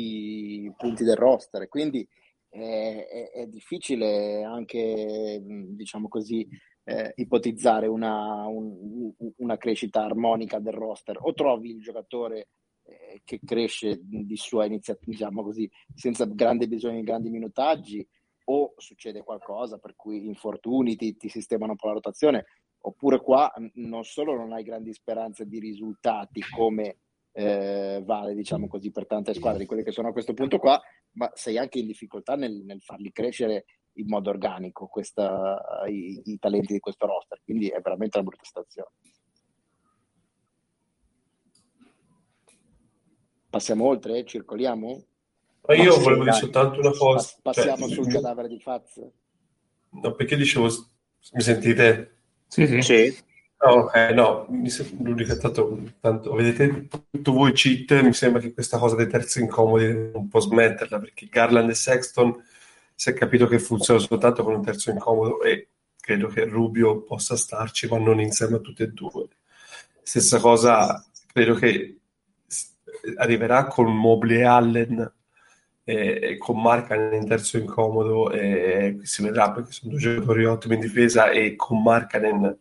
i punti del roster. Quindi è, è, è difficile anche, diciamo così, eh, ipotizzare una, un, una, crescita armonica del roster. O trovi il giocatore eh, che cresce di sua iniziativa, diciamo così, senza grande bisogno di grandi minutaggi o succede qualcosa per cui infortuni ti, ti sistemano un po' la rotazione. Oppure qua non solo non hai grandi speranze di risultati come eh, vale diciamo così per tante squadre di quelle che sono a questo punto qua ma sei anche in difficoltà nel, nel farli crescere in modo organico questa, i, i talenti di questo roster, quindi è veramente una brutta stazione. Passiamo oltre? Circoliamo? Ma io sì, volevo dire soltanto una cosa. Pass- passiamo cioè, sul cadavere di Faz. No, perché dicevo, mi sentite? Sì, sì. Sì. No, ok, no, l'unica tanto, tanto, vedete tutto voi cheat, mi sembra che questa cosa dei terzi incomodi un po' smetterla, perché Garland e Sexton si è capito che funziona soltanto con un terzo incomodo e credo che Rubio possa starci, ma non insieme a tutti e due. Stessa cosa, credo che arriverà con Mobley e Allen e, con Markkanen in terzo incomodo e si vedrà perché sono due giocatori ottimi in difesa e con Markkanen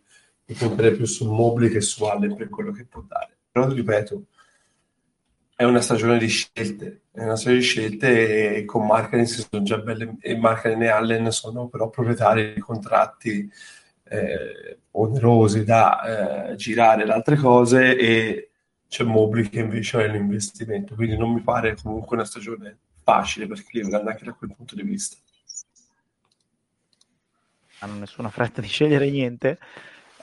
mi più su Mobley che su Allen per quello che può dare. Però ripeto, è una stagione di scelte, è una stagione di scelte e con Markkanen sono già belle e Markkanen e Allen sono però proprietari di contratti eh, onerosi da eh, girare da altre cose e c'è Mobley che invece è un investimento, quindi non mi pare comunque una stagione facile per Cleveland anche da quel punto di vista. hanno nessuna fretta di scegliere niente.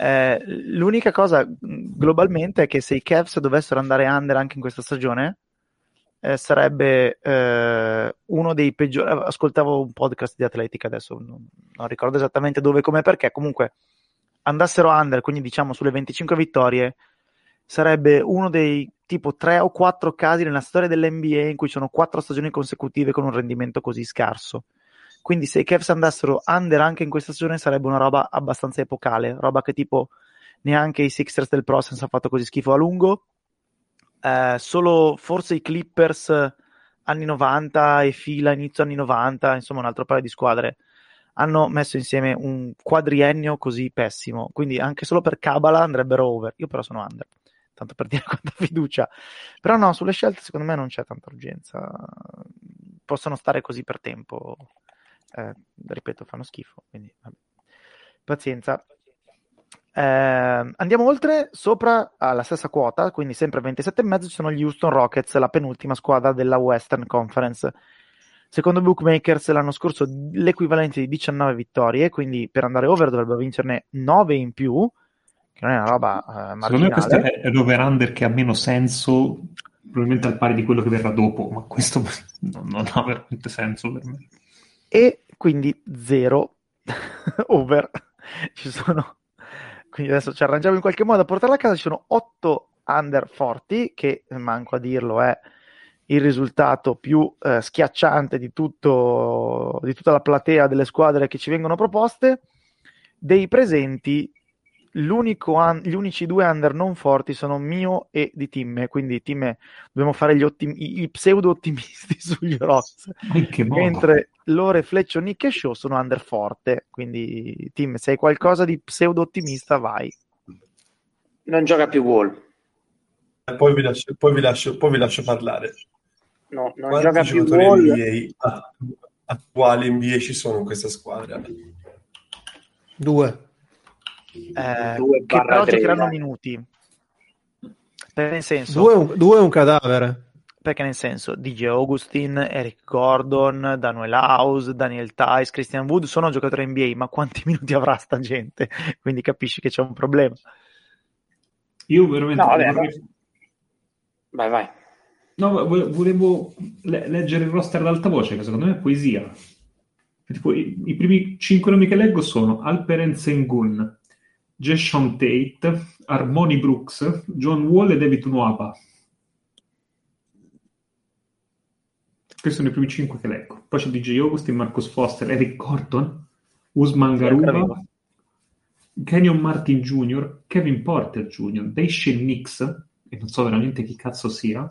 Eh, l'unica cosa globalmente è che se i Cavs dovessero andare under anche in questa stagione, eh, sarebbe eh, uno dei peggiori. Ascoltavo un podcast di atletica adesso, non, non ricordo esattamente dove come perché. Comunque andassero under, quindi diciamo sulle 25 vittorie, sarebbe uno dei tipo 3 o 4 casi nella storia dell'NBA in cui sono 4 stagioni consecutive con un rendimento così scarso. Quindi se i Cavs andassero under anche in questa stagione sarebbe una roba abbastanza epocale, roba che tipo neanche i Sixers del Pro senza ha fatto così schifo a lungo. Eh, solo forse i Clippers anni 90 e fila inizio anni 90, insomma un altro paio di squadre hanno messo insieme un quadriennio così pessimo, quindi anche solo per Kabbalah andrebbero over. Io però sono under, tanto per dire quanta fiducia. Però no, sulle scelte secondo me non c'è tanta urgenza. Possono stare così per tempo. Eh, ripeto, fanno schifo, quindi vabbè. pazienza. Eh, andiamo oltre, sopra alla stessa quota, quindi sempre 27,5 ci sono gli Houston Rockets, la penultima squadra della Western Conference. Secondo Bookmakers l'anno scorso l'equivalente di 19 vittorie, quindi per andare over dovrebbero vincerne 9 in più, che non è una roba eh, Secondo me questo marginale. è l'over-under che ha meno senso, probabilmente al pari di quello che verrà dopo, ma questo non, non ha veramente senso per me. E quindi 0 over. Ci sono quindi adesso ci arrangiamo in qualche modo a portarla a casa. Ci sono 8 under forti, che manco a dirlo è il risultato più eh, schiacciante di, tutto, di tutta la platea delle squadre che ci vengono proposte. Dei presenti, gli unici due under non forti sono mio e di Timme, quindi Timme dobbiamo fare gli, ottim- i, pseudo ottimisti sugli modo? mentre Lore, Fleccio, Nick e Show sono under forte, quindi Tim, se hai qualcosa di pseudo ottimista vai. Non gioca più Wall. E Poi vi lascio, poi vi lascio, poi vi lascio parlare. No, non Quanti gioca più giocatori Wall. NBA attu- attuali NBA ci sono in questa squadra? Due. Eh, Due che però giocheranno dai. minuti. Per nel senso, Due due è un cadavere. perché nel senso DJ Augustin, Eric Gordon, Daniel House, Daniel Tice, Christian Wood sono giocatori NBA, ma quanti minuti avrà sta gente? Quindi capisci che c'è un problema. Io veramente No, vabbè, vorrei- Vai, vai. No, vo- volevo le- leggere il roster ad alta voce, che secondo me è poesia. Tipo, i, i primi cinque nomi che leggo sono Alperen Sengun, Jason Tate, Harmony Brooks, John Wall e David Nuapa. Questi sono i primi cinque che leggo. Poi c'è DJ Augustin, Marcus Foster, Eric Gordon, Usman Garuba. Kenyon Martin Jr., Kevin Porter Jr., Daishen Nix, e non so veramente chi cazzo sia,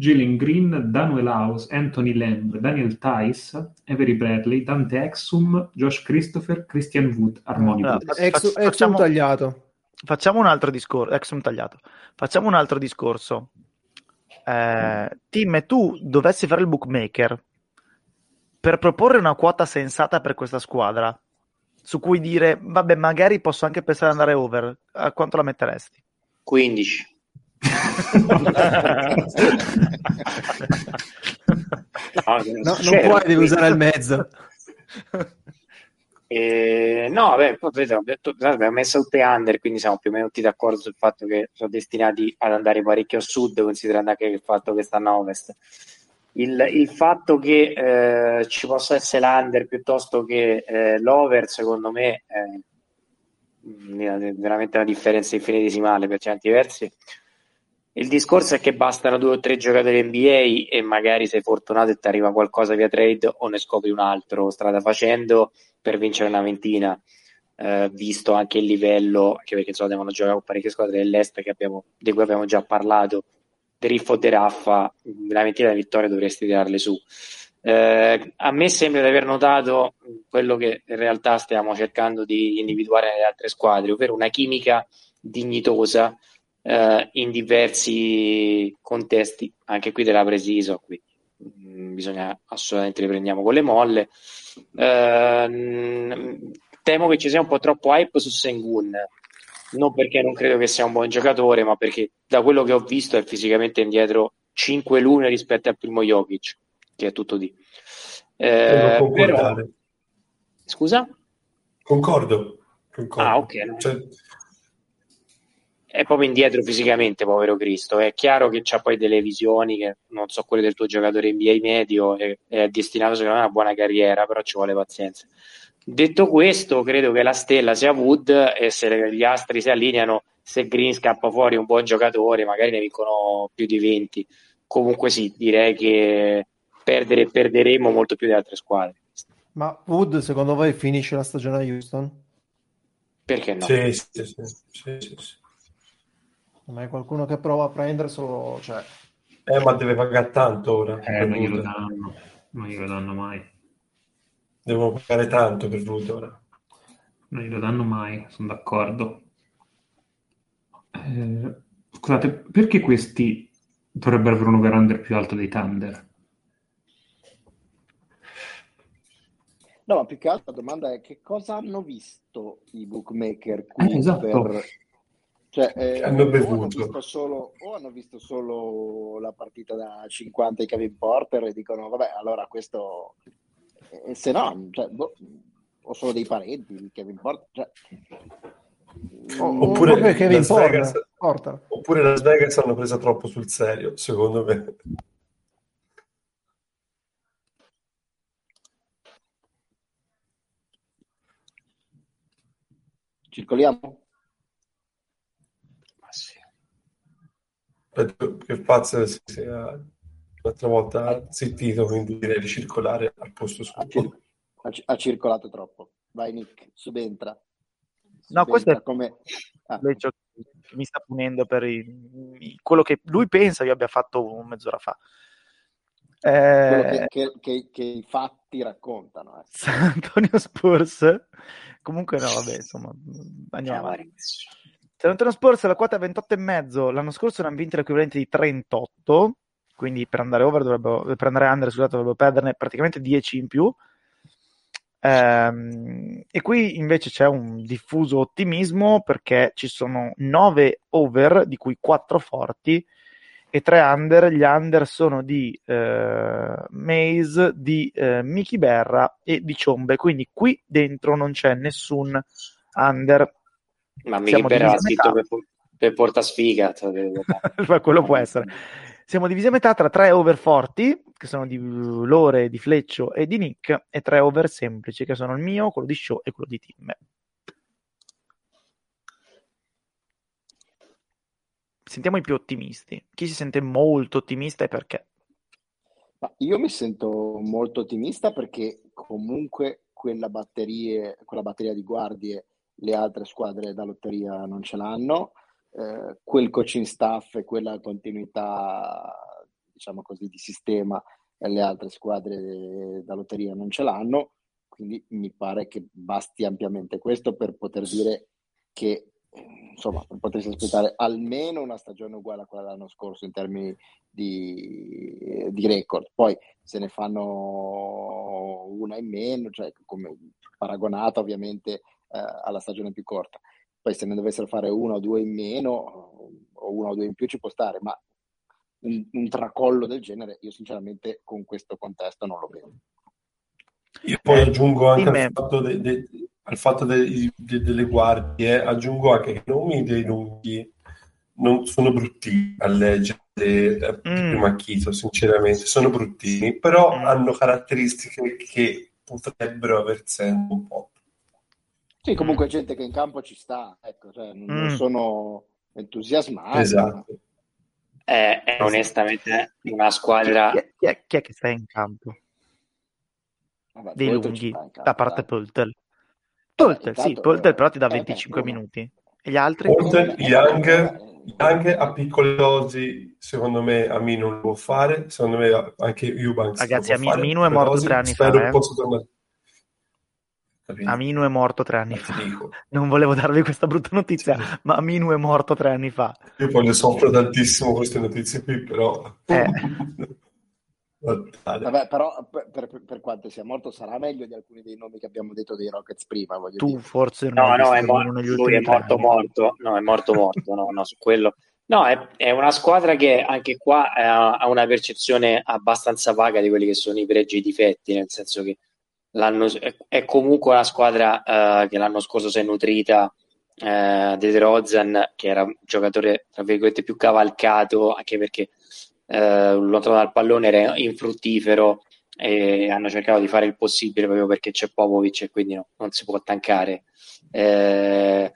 Jalen Green, Daniel House, Anthony Lamb, Daniel Tice, Avery Bradley, Dante Exum, Josh Christopher, Christian Wood, Harmony Allora, Brooks. fa- Ex, facciamo- ex un tagliato. Facciamo un altro discorso, ex un tagliato. Facciamo un altro discorso. Eh, Tim, tu dovessi fare il bookmaker per proporre una quota sensata per questa squadra, su cui dire, vabbè, magari posso anche pensare ad andare over, a quanto la metteresti? 15. No, No, non puoi, devi usare il mezzo. E, no, vabbè, vedo, detto, abbiamo messo tutte under, quindi siamo più o meno tutti d'accordo sul fatto che sono destinati ad andare parecchio a sud, considerando anche il fatto che stanno a ovest. Il, il fatto che eh, ci possa essere l'under piuttosto che eh, l'over, secondo me, è veramente una differenza infinitesimale per certi versi. Il discorso è che bastano due o tre giocatori NBA e magari sei fortunato e ti arriva qualcosa via trade o ne scopri un altro strada facendo per vincere una ventina, eh, visto anche il livello, anche perché insomma devono giocare con parecchie squadre dell'est abbiamo, di cui abbiamo già parlato, De Riffo o De Raffa, una ventina di vittorie dovresti tirarle su. Eh, a me sembra di aver notato quello che in realtà stiamo cercando di individuare nelle altre squadre, ovvero una chimica dignitosa eh, in diversi contesti, anche qui della preciso, quindi mh, mm, bisogna assolutamente le prendiamo con le molle. Eh, temo che ci sia un po' troppo hype su Sengun, non perché non credo che sia un buon giocatore, ma perché da quello che ho visto è fisicamente indietro 5 lune rispetto al primo Jokic, che è tutto di. Eh, però... Scusa? Concordo. concordo. Ah, ok. No. Cioè, è proprio indietro fisicamente, povero Cristo. È chiaro che c'ha poi delle visioni che non so quelle del tuo giocatore NBA medio e è destinato secondo me a una buona carriera, però ci vuole pazienza. Detto questo, credo che la stella sia Wood e se gli astri si allineano, se Green scappa fuori un buon giocatore, magari ne vincono più di 20. Comunque sì, direi che perdere perderemo molto più di altre squadre. Ma Wood secondo voi finisce la stagione a Houston? Perché no? Sì, sì, sì. sì, sì, sì. Ma è qualcuno che prova a prenderselo, cioè... Eh, ma deve pagare tanto ora. Eh, non glielo danno. Non glielo danno mai. Devono pagare tanto per Rude ora. Non glielo danno mai, sono d'accordo. Eh, scusate, perché questi dovrebbero avere un over-under più alto dei Thunder? No, ma più che altro la domanda è che cosa hanno visto i bookmaker qui eh, esatto. per cioè, eh, hanno bevuto. Hanno visto solo, o hanno visto solo la partita da 50 di Kevin Porter e dicono, vabbè, allora questo... Eh, se no, cioè, boh, o sono dei parenti di Kevin Porter. Cioè... oppure, Kevin Las Vegas, Porter. oppure Las Vegas hanno preso troppo sul serio, secondo me. Circoliamo? Che pazzo si sia l'altra volta zittito, quindi direi di circolare al posto suo. Ha, ha, circolato troppo. Vai Nick, subentra. subentra no, questo è come... Ah. mi sta punendo per i, quello che lui pensa che abbia fatto mezz'ora fa. Eh... Che, che, che, che, i fatti raccontano. Eh. San Antonio Spurs. Comunque no, vabbè, insomma, andiamo avanti. Antonio Spurs la quota è 28,5, l'anno scorso erano vinti l'equivalente di 38, quindi per andare over dovrebbero, per andare under scusate, dovrebbero perderne praticamente 10 in più. Ehm, e qui invece c'è un diffuso ottimismo perché ci sono 9 over, di cui 4 forti, e 3 under. Gli under sono di eh, Maze, di eh, Miki Berra e di Ciombe, quindi qui dentro non c'è nessun under ma mi libera scritto per, per porta sfiga. Quello può essere. Siamo divisi a metà tra tre over forti, che sono di Lore, di Fleccio e di Nick, e tre over semplici, che sono il mio, quello di Show e quello di Tim. Sentiamo i più ottimisti. Chi si sente molto ottimista e perché? Ma io mi sento molto ottimista perché comunque quella, batterie, quella batteria di guardie le altre squadre da lotteria non ce l'hanno, eh, quel coaching staff e quella continuità, diciamo così, di sistema le altre squadre da lotteria non ce l'hanno, quindi mi pare che basti ampiamente questo per poter dire che insomma potresti aspettare almeno una stagione uguale a quella dell'anno scorso in termini di, di record. Poi se ne fanno una in meno, cioè come paragonata ovviamente eh, alla stagione più corta. Poi se ne dovessero fare una o due in meno o una o due in più ci può stare, ma un, un tracollo del genere io sinceramente con questo contesto non lo vedo. Io poi Eh, aggiungo anche al fatto, de- de- al fatto de- delle guardie, aggiungo anche che i nomi dei lunghi non sono bruttini a leggere eh, Mm. primo acchito, sinceramente, sono bruttini, però Mm. hanno caratteristiche che potrebbero aver senso un po'. Sì, comunque gente che in campo ci sta, ecco, cioè, non Mm. sono entusiasmati. Esatto. È, è onestamente una squadra Chi è, chi è- chi è che sta in campo? Vabbè, Dei lunghi, campo, da parte dai. Poltel. Poltel, sì, intanto, Poltel eh, però ti dà eh, 25 eh, minuti. E gli altri? Eh, Young, eh, Young a piccole dosi, secondo me a me non lo può fare, secondo me anche Eubanks Ragazzi, lo può Ami- fare, Aminu è morto tre anni spero fa, eh. possa tornare. Capito? Aminu è morto tre anni fa. dico. Non volevo darvi questa brutta notizia, Sì. ma Aminu è morto tre anni fa. Io poi le soffro tantissimo queste notizie qui, però... Eh. Vabbè, però per, per- per quanto sia morto sarà meglio di alcuni dei nomi che abbiamo detto dei Rockets prima, Tu dire. forse non No, no, è negli lui è morto anni. morto, no, è morto morto, no, no, su quello. No, è, è una squadra che anche qua eh, ha una percezione abbastanza vaga di quelli che sono i pregi e i difetti, nel senso che è, comunque una squadra eh, che l'anno scorso si è nutrita eh, di DeRozan, che era un giocatore, tra virgolette, più cavalcato, anche perché eh, lontano dal pallone era infruttifero e hanno cercato di fare il possibile proprio perché c'è Popovic e quindi no, non si può tankare. Eh,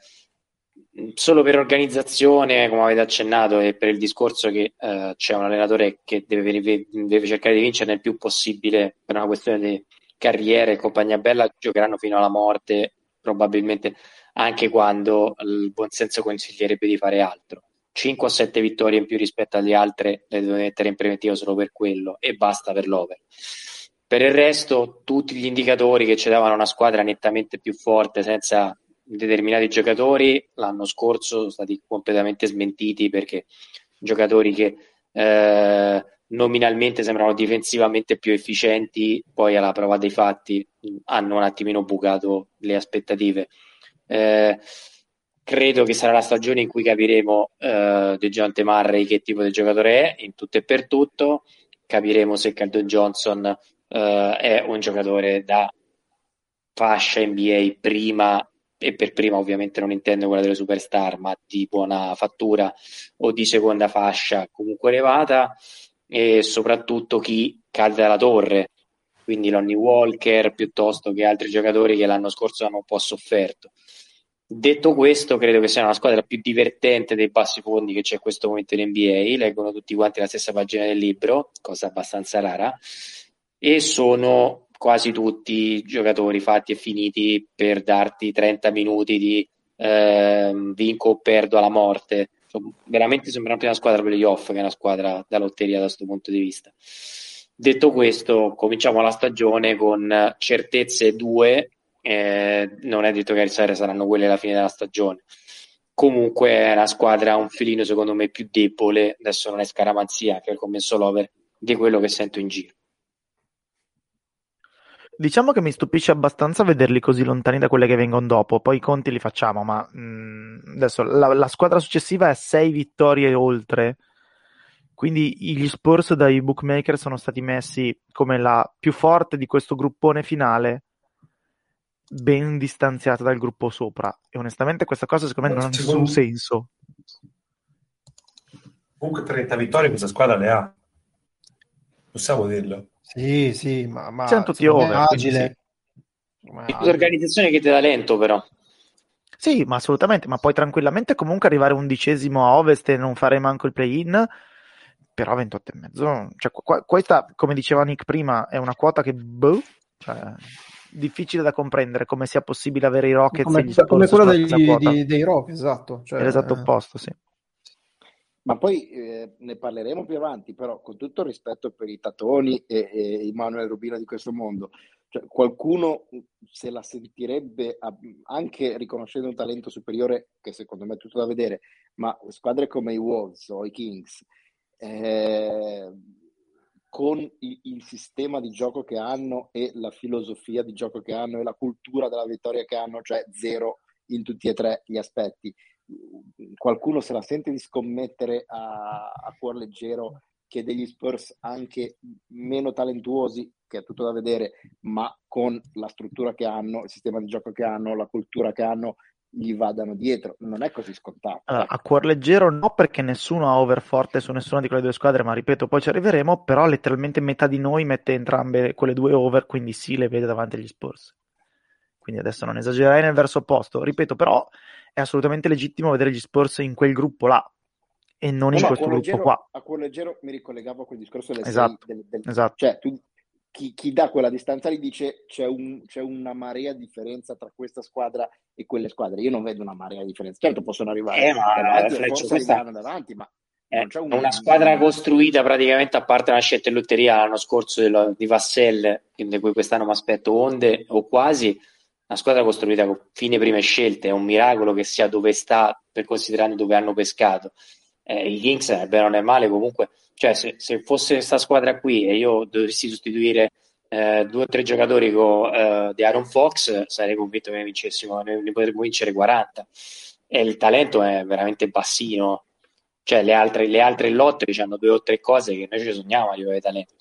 solo per organizzazione, come avete accennato, e per il discorso che eh, c'è un allenatore che deve, deve, cercare di vincere il più possibile per una questione di carriera e compagnia bella, giocheranno fino alla morte, probabilmente anche quando il buonsenso consiglierebbe di fare altro. 5 o 7 vittorie in più rispetto alle altre le devo mettere in preventivo solo per quello e basta per l'over. Per il resto, tutti gli indicatori che ci davano una squadra nettamente più forte senza determinati giocatori l'anno scorso sono stati completamente smentiti perché giocatori che eh, nominalmente sembrano difensivamente più efficienti, poi alla prova dei fatti hanno un attimino bucato le aspettative. Eh, credo che sarà la stagione in cui capiremo eh, De Jonte Murray che tipo di giocatore è in tutto e per tutto capiremo se Caldon Johnson eh, è un giocatore da fascia NBA prima e per prima ovviamente non intendo quella delle superstar ma di buona fattura o di seconda fascia comunque elevata e soprattutto chi cade dalla torre quindi Lonnie Walker piuttosto che altri giocatori che l'anno scorso hanno un po' sofferto Detto questo, credo che sia una squadra più divertente dei bassi fondi che c'è in questo momento in NBA. Leggono tutti quanti la stessa pagina del libro, cosa abbastanza rara, e sono quasi tutti giocatori fatti e finiti per darti 30 minuti di eh, vinco o perdo alla morte. Veramente sembra una squadra playoff che è una squadra da lotteria da questo punto di vista. Detto questo, cominciamo la stagione con certezze due eh, non è detto che serie saranno quelle alla fine della stagione. Comunque è una squadra un filino secondo me più debole, adesso non è scaramanzia anche il commesso l'over, di quello che sento in giro. Diciamo che mi stupisce abbastanza vederli così lontani da quelle che vengono dopo, poi i conti li facciamo, ma mh, adesso la, la, squadra successiva è 6 vittorie oltre, quindi gli Spurs dai bookmaker sono stati messi come la più forte di questo gruppone finale ben distanziata dal gruppo sopra. E onestamente questa cosa secondo me non ha nessun senso. Comunque 30 vittorie questa squadra le ha. Possiamo dirlo sì sì ma, ma siamo tutti over agile. sì. l'organizzazione che ti dà lento però. Sì ma assolutamente ma puoi tranquillamente comunque arrivare undicesimo a ovest e non fare manco il play-in però 28 e mezzo cioè, qua, questa come diceva Nick prima è una quota che boh, cioè, difficile da comprendere come sia possibile avere i Rockets come, come quella degli, di, dei Rockets esatto cioè, è l'esatto opposto sì ma poi eh, ne parleremo più avanti però con tutto il rispetto per i Tatoni e, e Emanuele Rubino di questo mondo cioè, qualcuno se la sentirebbe anche riconoscendo un talento superiore che secondo me è tutto da vedere ma squadre come i Wolves o i Kings eh, con il, il, sistema di gioco che hanno e la filosofia di gioco che hanno e la cultura della vittoria che hanno, cioè zero in tutti e tre gli aspetti. Qualcuno se la sente di scommettere a, a cuor leggero che degli Spurs anche meno talentuosi che è tutto da vedere, ma con la struttura che hanno, il sistema di gioco che hanno, la cultura che hanno, gli vadano dietro. Non è così scontato. Allora, a cuor leggero no, perché nessuno ha over forte su nessuna di quelle due squadre, ma ripeto, poi ci arriveremo, però letteralmente metà di noi mette entrambe quelle due over, quindi sì, le vede davanti agli Spurs. Quindi adesso non esagererei nel verso opposto. Ripeto, però è assolutamente legittimo vedere gli Spurs in quel gruppo là e non No, in questo gruppo leggero, qua. a cuor leggero mi ricollegavo a quel discorso del Esatto, sei- del- del- esatto. cioè tu, chi, chi dà quella distanza lì dice c'è, un- c'è una marea di differenza tra questa squadra e quelle squadre. Io non vedo una marea di differenza. Certo, possono arrivare Eh, ma, davanti Fleccio, forse questa- davanti, ma È non c'è un- una squadra costruita praticamente a parte una scelta in lotteria l'anno scorso di Vassell, di cui quest'anno mi aspetto onde o quasi. Una squadra costruita con fine prime scelte, è un miracolo che sia dove sta, per considerando dove hanno pescato. Eh, I Kings, eh, bene o non è male, comunque, cioè, se, se fosse questa squadra qui e io dovessi sostituire eh, due o tre giocatori con eh, di Aaron Fox, sarei convinto che ne vincessimo, ne, ne potremmo vincere 40. E il talento è veramente bassino cioè le altre, le altre lotte hanno due o tre cose che noi ci sogniamo a livello di talento.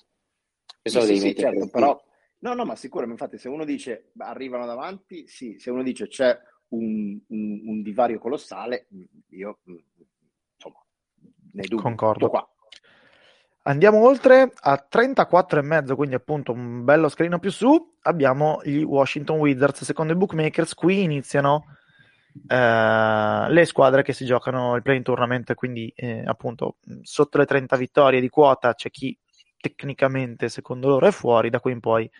Questo Sì, sì, certo, però no, no, ma sicuro, infatti se uno dice "Beh, arrivano davanti, sì, se uno dice c'è un, un- un divario colossale, io mm, insomma ne dubito. Concordo. Qua. Andiamo oltre a 34 e mezzo, quindi appunto un bello scalino più su. Abbiamo gli Washington Wizards. Secondo i bookmakers, qui iniziano eh, le squadre che si giocano il play tournament. Quindi, eh, appunto, sotto le 30 vittorie di quota c'è chi tecnicamente, secondo loro, è fuori. Da qui in poi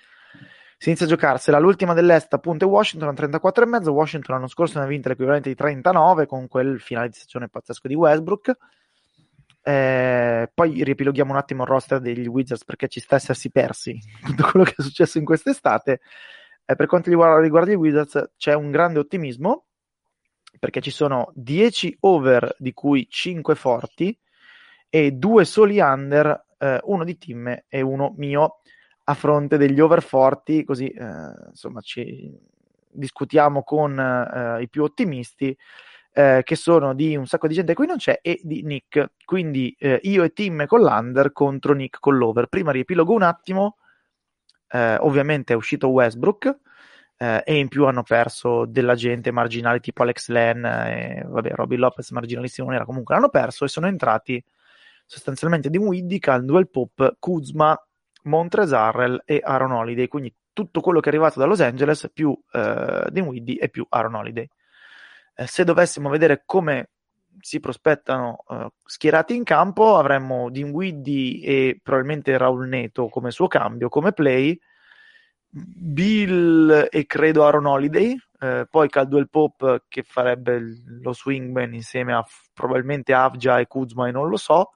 si inizia a giocarsela. L'ultima dell'Est, appunto, è Washington a 34 e mezzo. Washington l'anno scorso ne ha vinte l'equivalente di 39 con quel finale di stagione pazzesco di Westbrook. Eh, poi riepiloghiamo un attimo il roster degli Wizards perché ci sta essersi persi tutto quello che è successo in quest'estate. Eh, per quanto riguarda, riguarda i Wizards, c'è un grande ottimismo perché ci sono 10 over, di cui 5 forti, e due soli under, eh, uno di Tim e uno mio, a fronte degli over forti, così eh, insomma ci discutiamo con eh, i più ottimisti eh, che sono di un sacco di gente qui non c'è e di Nick. Quindi eh, io e Tim con l'under contro Nick con l'over. Prima riepilogo un attimo. Eh, ovviamente è uscito Westbrook eh, e in più hanno perso della gente marginale tipo Alex Len e vabbè, Robin Lopez marginalissimo non era comunque l'hanno perso e sono entrati sostanzialmente di Widdy, Caldwell Pop, Kuzma, Montrezarrel e Aaron Holiday. Quindi tutto quello che è arrivato da Los Angeles più eh, Dinwiddie e più Aaron Holiday. Eh, se dovessimo vedere come si prospettano eh, schierati in campo, avremmo Dinwiddie e probabilmente Raul Neto come suo cambio, come play, Bill e credo Aaron Holiday, eh, poi Caldwell Pop che farebbe lo swingman insieme a probabilmente Avgia e Kuzma e non lo so,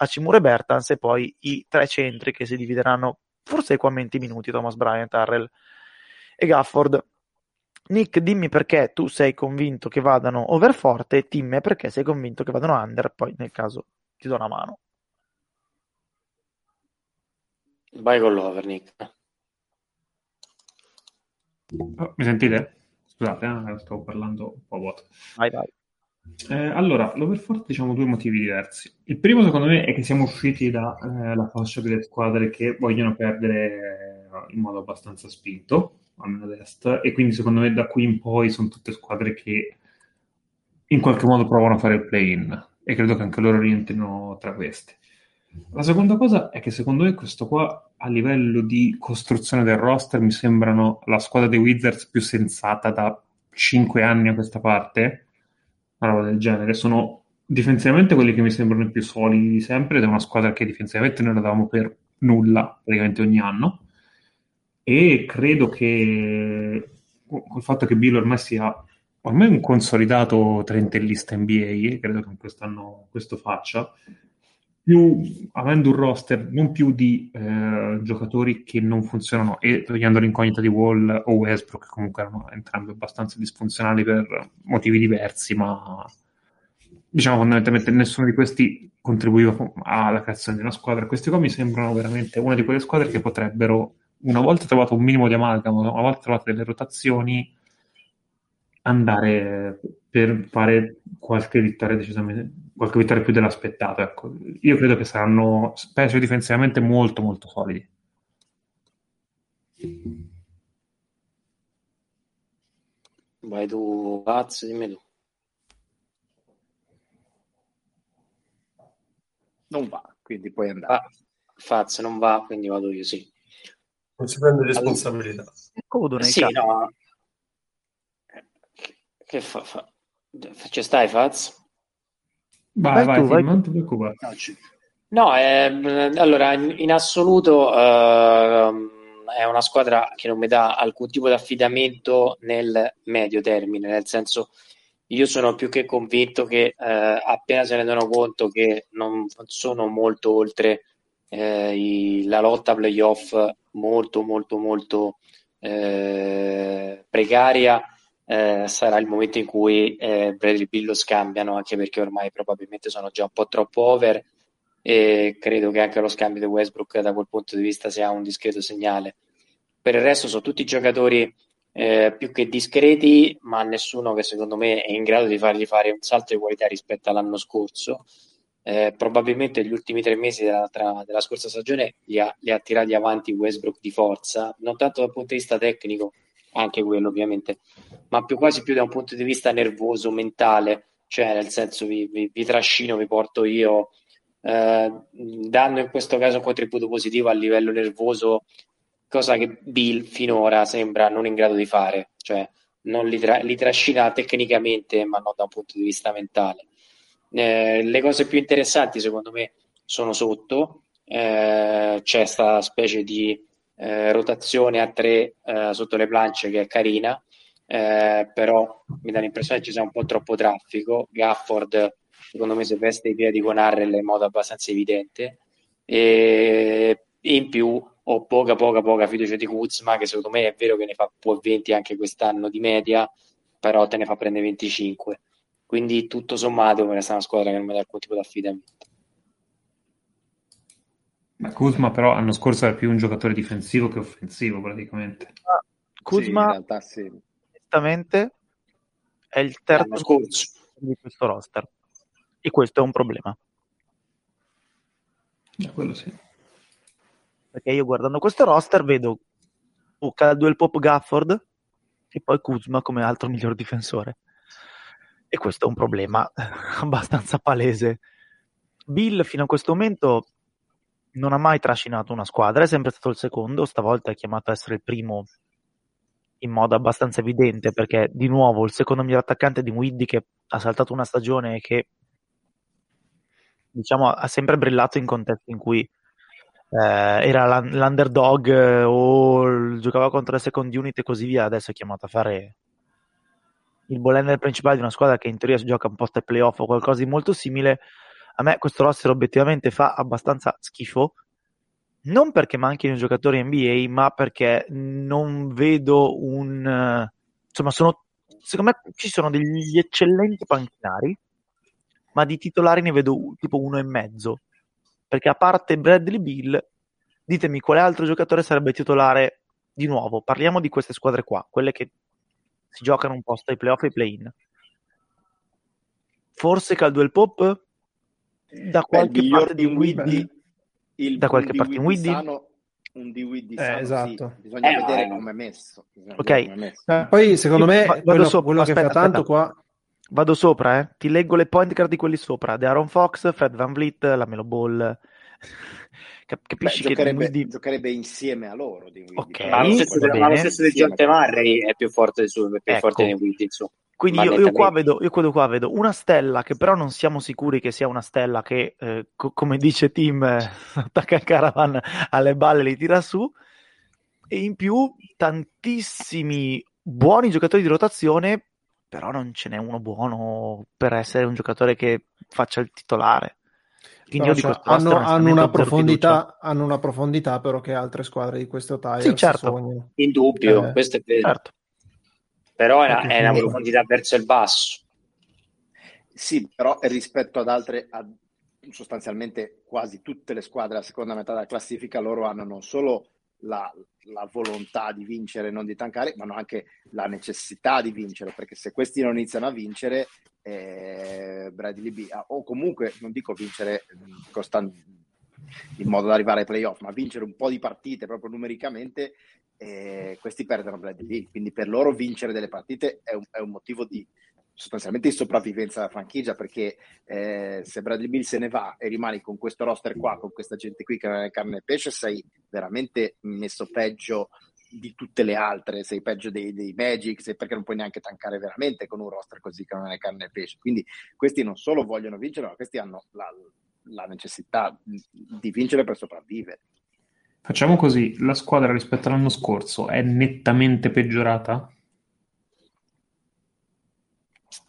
Hachimura e Bertans e poi i tre centri che si divideranno forse equamente i minuti, Thomas Bryant, Harrell e Gafford. Nick, dimmi perché tu sei convinto che vadano over forte e Tim perché sei convinto che vadano under, poi nel caso ti do una mano. Vai con l'over, Nick. Oh, mi sentite? Scusate, eh, stavo parlando un po' vuoto. Vai, vai. Eh, allora, l'overforce diciamo due motivi diversi. Il primo, secondo me, è che siamo usciti dalla fascia delle squadre che vogliono perdere eh, in modo abbastanza spinto, almeno ad est, e quindi secondo me da qui in poi sono tutte squadre che in qualche modo provano a fare il play-in e credo che anche loro rientrino tra queste. La seconda cosa è che secondo me questo qua a livello di costruzione del roster mi sembrano la squadra dei Wizards più sensata da 5 anni a questa parte, una roba del genere. Sono difensivamente quelli che mi sembrano i più solidi di sempre ed è una squadra che difensivamente noi la per nulla praticamente ogni anno e credo che col fatto che Bill ormai sia ormai un consolidato trentellista NBA, credo che quest'anno questo faccia, più, avendo un roster non più di eh, giocatori che non funzionano e togliendo l'incognita di Wall o Westbrook, che comunque erano entrambi abbastanza disfunzionali per motivi diversi, ma diciamo fondamentalmente nessuno di questi contribuiva alla creazione di una squadra. Questi qua mi sembrano veramente una di quelle squadre che potrebbero, una volta trovato un minimo di amalgamo, una volta trovate delle rotazioni, andare per fare qualche vittoria decisamente qualche vittoria più dell'aspettato ecco. io credo che saranno specie difensivamente molto molto solidi Vai tu, Paz, dimmi tu. Non va, quindi puoi andare. Ah, Faz non va, quindi vado io, sì. Non si prende responsabilità. Nei Sì, no. Che fa? fa... Ci stai, Faz? Vai, Vai vai, tu, vai non ti preoccupare. No, ci- No, ehm, allora, in, in assoluto ehm, è una squadra che non mi dà alcun tipo di affidamento nel medio termine, nel senso io sono più che convinto che eh, appena si rendono conto che non sono molto oltre eh, i- la lotta playoff molto molto molto eh, precaria, eh, sarà il momento in cui eh, Bradley Bill lo scambiano, anche perché ormai probabilmente sono già un po' troppo over e credo che anche lo scambio di Westbrook da quel punto di vista sia un discreto segnale. Per il resto sono tutti giocatori eh, più che discreti, ma nessuno che secondo me è in grado di fargli fare un salto di qualità rispetto all'anno scorso. Eh, probabilmente gli ultimi tre mesi della, tra- della scorsa stagione li ha, li ha tirati avanti Westbrook di forza, non tanto dal punto di vista tecnico, anche quello ovviamente, ma più quasi più da un punto di vista nervoso, mentale, cioè nel senso vi, vi- vi trascino, vi porto io, eh, dando in questo caso un contributo positivo a livello nervoso, cosa che Bill finora sembra non in grado di fare, cioè non li, tra- li trascina tecnicamente, ma non da un punto di vista mentale. Eh, le cose più interessanti secondo me sono sotto, eh, c'è questa specie di eh, rotazione a tre eh, sotto le planche che è carina, eh, però mi dà l'impressione che ci sia un po' troppo traffico. Gafford, secondo me, se veste i piedi con Harrell in modo abbastanza evidente. E in più ho poca, poca, poca fiducia di Kuzma, che secondo me è vero che ne fa può 20 anche quest'anno di media, però te ne fa prendere 25. Quindi tutto sommato mi resta una squadra che non mi dà alcun tipo di affidamento. Ma Kuzma però l'anno scorso era più un giocatore difensivo che offensivo praticamente. Sì, in Kuzma, realtà sì. onestamente, è il terzo scorso. di questo roster. E questo è un problema. Eh, quello sì. Perché io guardando questo roster vedo oh, Caldwell Pop Gafford e poi Kuzma come altro miglior difensore. E questo è un problema abbastanza palese. Bill fino a questo momento non ha mai trascinato una squadra, è sempre stato il secondo, stavolta è chiamato a essere il primo in modo abbastanza evidente perché di nuovo il secondo miglior attaccante di Widdy che ha saltato una stagione e che diciamo ha sempre brillato in contesti in cui eh, era l'un- l'underdog eh, o giocava contro le second unit e così via, adesso è chiamato a fare il ball principale di una squadra che in teoria si gioca un post ai playoff o qualcosa di molto simile. A me questo roster obiettivamente fa abbastanza schifo, non perché manchino giocatori NBA, ma perché non vedo un... Insomma, sono, secondo me ci sono degli eccellenti panchinari, ma di titolari ne vedo tipo uno e mezzo. Perché a parte Bradley Bill, ditemi quale altro giocatore sarebbe titolare di nuovo. Parliamo di queste squadre qua, quelle che si giocano un posto ai playoff e ai play-in. Forse Caldwell Pop da Beh, qualche miglior parte di Widdy il- Da qualche parte in Widdy un Widdy Eh, sano, esatto. sì. bisogna Eh, vedere ma- come è messo. Ok. messo. Eh, poi secondo me va- vado quello, sopra- quello che aspetta, fa tanto aspetta. qua Vado sopra, eh. Ti leggo le point card di quelli sopra. De Aaron Fox, Fred Van Vliet, la Melo Ball. Cap- Beh, Capisci che giocherebbe, Dinwiddie- giocherebbe insieme a loro. Dinwiddie, Ok. però. Ma lo stesso, ma lo stesso di. John Murray è più forte, di su, più Ecco. forte di insomma. Quindi io, io qua vedo, io quello qua vedo una stella che però non siamo sicuri che sia una stella che, eh, co- come dice Tim, eh, attacca il caravan alle balle e li tira su. E in più tantissimi buoni giocatori di rotazione, però non ce n'è uno buono per essere un giocatore che faccia il titolare. Quindi però cioè, hanno, hanno una hanno una profondità però che altre squadre di questo tire Sì, certo. sognano In dubbio, Eh. questo è vero. Certo. Però è una, è una profondità verso il basso. Sì, però rispetto ad altre, a sostanzialmente quasi tutte le squadre della seconda metà della classifica, loro hanno non solo la, la volontà di vincere, non di tankare, ma hanno anche la necessità di vincere, perché se questi non iniziano a vincere, eh, Bradley B, o comunque non dico vincere mh, costan- in modo da arrivare ai playoff, ma vincere un po' di partite proprio numericamente, eh, questi perdono Bradley Bill. Quindi per loro vincere delle partite è un, è un motivo di sostanzialmente di sopravvivenza della franchigia perché eh, se Bradley Bill se ne va e rimani con questo roster qua, con questa gente qui che non è carne e pesce, sei veramente messo peggio di tutte le altre, sei peggio dei, dei Magic, sei perché non puoi neanche tankare veramente con un roster così che non è carne e pesce. Quindi questi non solo vogliono vincere, ma questi hanno la, la necessità di vincere per sopravvivere. Facciamo così, la squadra rispetto all'anno scorso è nettamente peggiorata?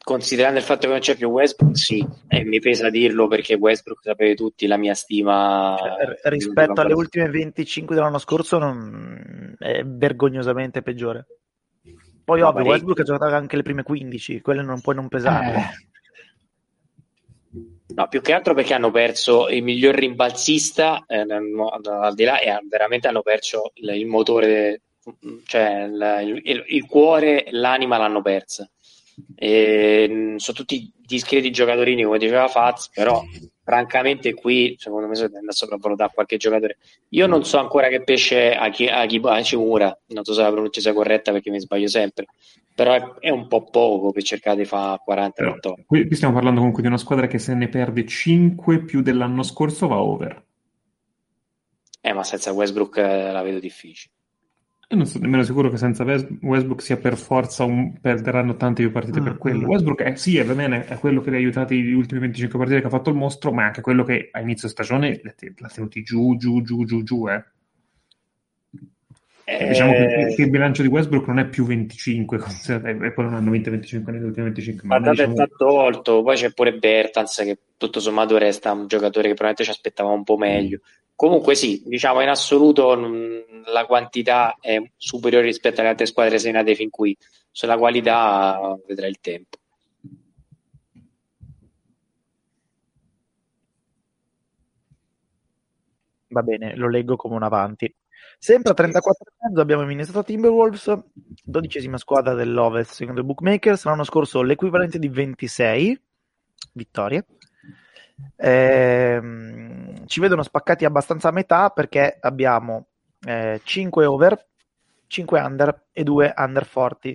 Considerando il fatto che non c'è più Westbrook, sì, e mi pesa dirlo perché Westbrook sapete tutti la mia stima. Cioè, rispetto alle ultime 25 dell'anno scorso, non... è vergognosamente peggiore. Poi, no, ovvio, Westbrook ha giocato anche le prime 15, quelle non puoi non pesare. Eh. No, più che altro perché hanno perso il miglior rimbalzista, eh, al di là, e veramente hanno perso il, il motore, cioè il, il, il cuore, l'anima l'hanno persa. E, sono tutti discreti giocatori, come diceva Faz, però francamente qui secondo me sono andato a sopravvalutare qualche giocatore. Io non so ancora che pesce a chi a chi a Cimura, non so se la pronuncia sia corretta perché mi sbaglio sempre, però è, è un po' poco per cercare di fare 40 però, qui, qui stiamo parlando comunque di una squadra che se ne perde 5 più dell'anno scorso va over. Eh, ma senza Westbrook eh, la vedo difficile. Io non sono nemmeno sicuro che senza Westbrook sia per forza un... perderanno tante più partite mm, per quello. Mm. Westbrook è, sì, è, bene, è quello che li ha aiutati le ultime 25 partite che ha fatto il mostro, ma è anche quello che a inizio stagione l'ha tenuti giù, giù, giù, giù, giù. Eh. Eh... Diciamo che, che, il bilancio di Westbrook non è più 25, e poi non hanno vinto 25 negli ultimi 25. Ma diciamo... è stato tolto, poi c'è pure Bertans che tutto sommato resta un giocatore che probabilmente ci aspettava un po' meglio. Mm Comunque sì, diciamo in assoluto la quantità è superiore rispetto alle altre squadre segnate fin qui. Sulla qualità vedrà il tempo. Va bene, lo leggo come un avanti. Sempre a 34,5 abbiamo Minnesota Timberwolves, dodicesima squadra dell'Ovest secondo i bookmakers. L'anno scorso l'equivalente di 26 vittorie. Eh, ci vedono spaccati abbastanza a metà perché abbiamo eh, 5 over, 5 under e 2 under 40.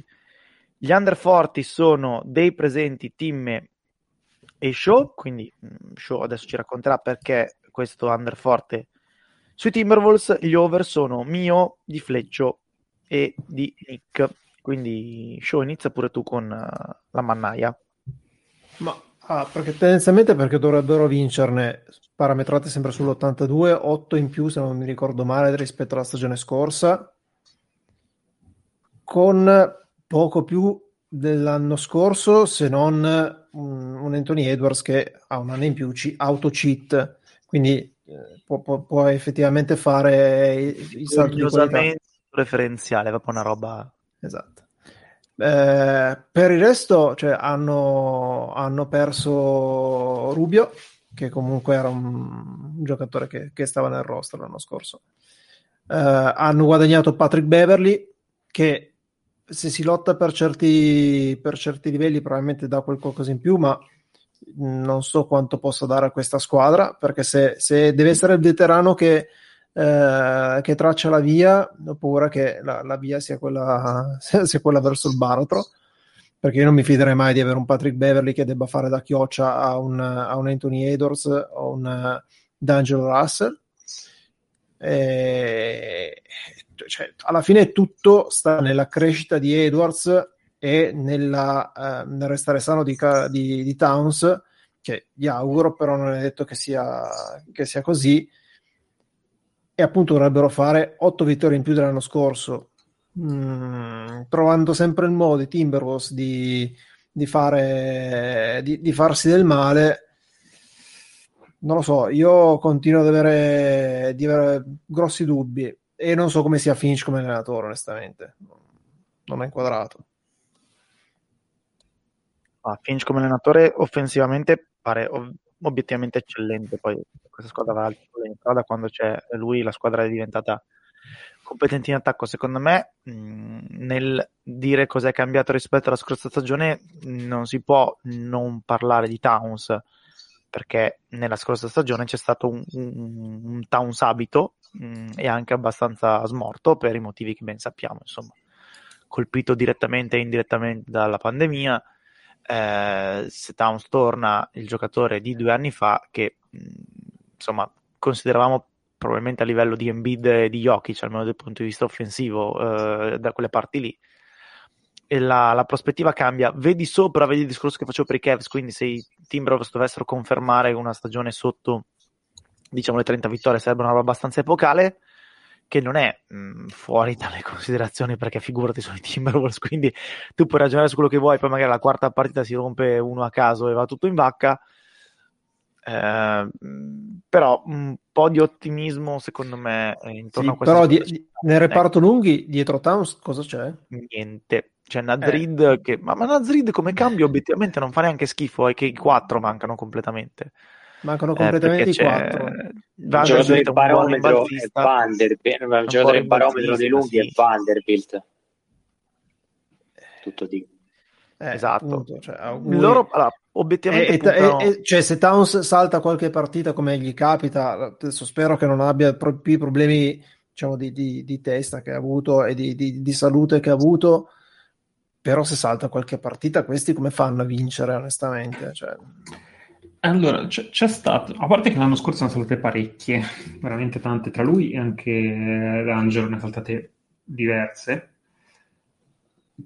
Gli under 40 sono dei presenti Tim e Show, quindi mm, Show adesso ci racconterà perché questo under forte sui Timberwolves. Gli over sono mio, di Fleccio e di Nick. Quindi Show inizia pure tu con uh, la mannaia. Ma Ah, perché tendenzialmente perché dovrebbero vincerne parametrate sempre sull'82, 8 in più se non mi ricordo male rispetto alla stagione scorsa, con poco più dell'anno scorso se non un, un Anthony Edwards che ha un anno in più ci auto cheat, quindi può, può, può, effettivamente fare i, i salti di referenziale, proprio una roba... Esatto. Eh, per il resto cioè, hanno, hanno, perso Rubio, che comunque era un, un giocatore che, che, stava nel roster l'anno scorso. Eh, hanno guadagnato Patrick Beverly, che se si lotta per certi, per certi livelli probabilmente dà qualcosa in più, ma non so quanto possa dare a questa squadra, perché se, se deve essere il veterano che eh, che traccia la via, ho paura che la, la via sia quella, sia quella, verso il baratro, perché io non mi fiderei mai di avere un Patrick Beverly che debba fare da chioccia a un, a un Anthony Edwards o un uh, D'Angelo Russell. E, cioè, alla fine tutto sta nella crescita di Edwards e nella, uh, nel restare sano di, di, di, Towns, che gli auguro, però non è detto che sia, che sia così e appunto dovrebbero fare 8 vittorie in più dell'anno scorso, mm, trovando sempre il modo i Timberwolves di, di, fare, di, di, farsi del male. Non lo so, io continuo ad avere, avere grossi dubbi e non so come sia Finch come allenatore, onestamente. Non è inquadrato. Ah, Finch come allenatore offensivamente pare obiettivamente eccellente. Poi questa squadra va in strada quando c'è lui, la squadra è diventata competente in attacco. Secondo me, mh, nel dire cos'è cambiato rispetto alla scorsa stagione, non si può non parlare di Towns. perché nella scorsa stagione c'è stato un, un, un Towns abito mh, mm, e anche abbastanza smorto per i motivi che ben sappiamo, insomma, colpito direttamente e indirettamente dalla pandemia. Eh, se Towns torna il giocatore di due anni fa che mm, insomma consideravamo probabilmente a livello di Embiid e di Jokic almeno dal punto di vista offensivo eh, da quelle parti lì e la, la, prospettiva cambia. Vedi sopra, vedi il discorso che facevo per i Cavs, quindi se i Timberwolves dovessero confermare una stagione sotto, diciamo, le 30 vittorie, sarebbe una roba abbastanza epocale, che non è mh, fuori dalle considerazioni, perché figurati sono i Timberwolves, quindi tu puoi ragionare su quello che vuoi, poi magari la quarta partita si rompe uno a caso e va tutto in vacca. Eh, però un po' di ottimismo secondo me intorno sì, a questo però di, nel reparto ecco. lunghi dietro Towns cosa c'è? niente c'è Nadrid eh. che ma, ma Nadrid come cambio obiettivamente non fa neanche schifo è che i quattro mancano completamente mancano eh, completamente eh, i quattro. il giocatore del barometro è Vanderbilt il giocatore del barometro dei lunghi sì. è Vanderbilt. Tutto di eh, esatto. appunto, cioè, loro allora, obiettivamente e, puntano... e, e, cioè, se Towns salta qualche partita come gli capita adesso spero che non abbia più problemi diciamo, di, di, di, testa che ha avuto e di, di salute che ha avuto però se salta qualche partita, questi come fanno a vincere, onestamente? Cioè... Allora, c'è, c'è, stato, a parte che l'anno scorso ne sono saltate parecchie, veramente tante, tra lui e anche Angelo ne ha saltate diverse.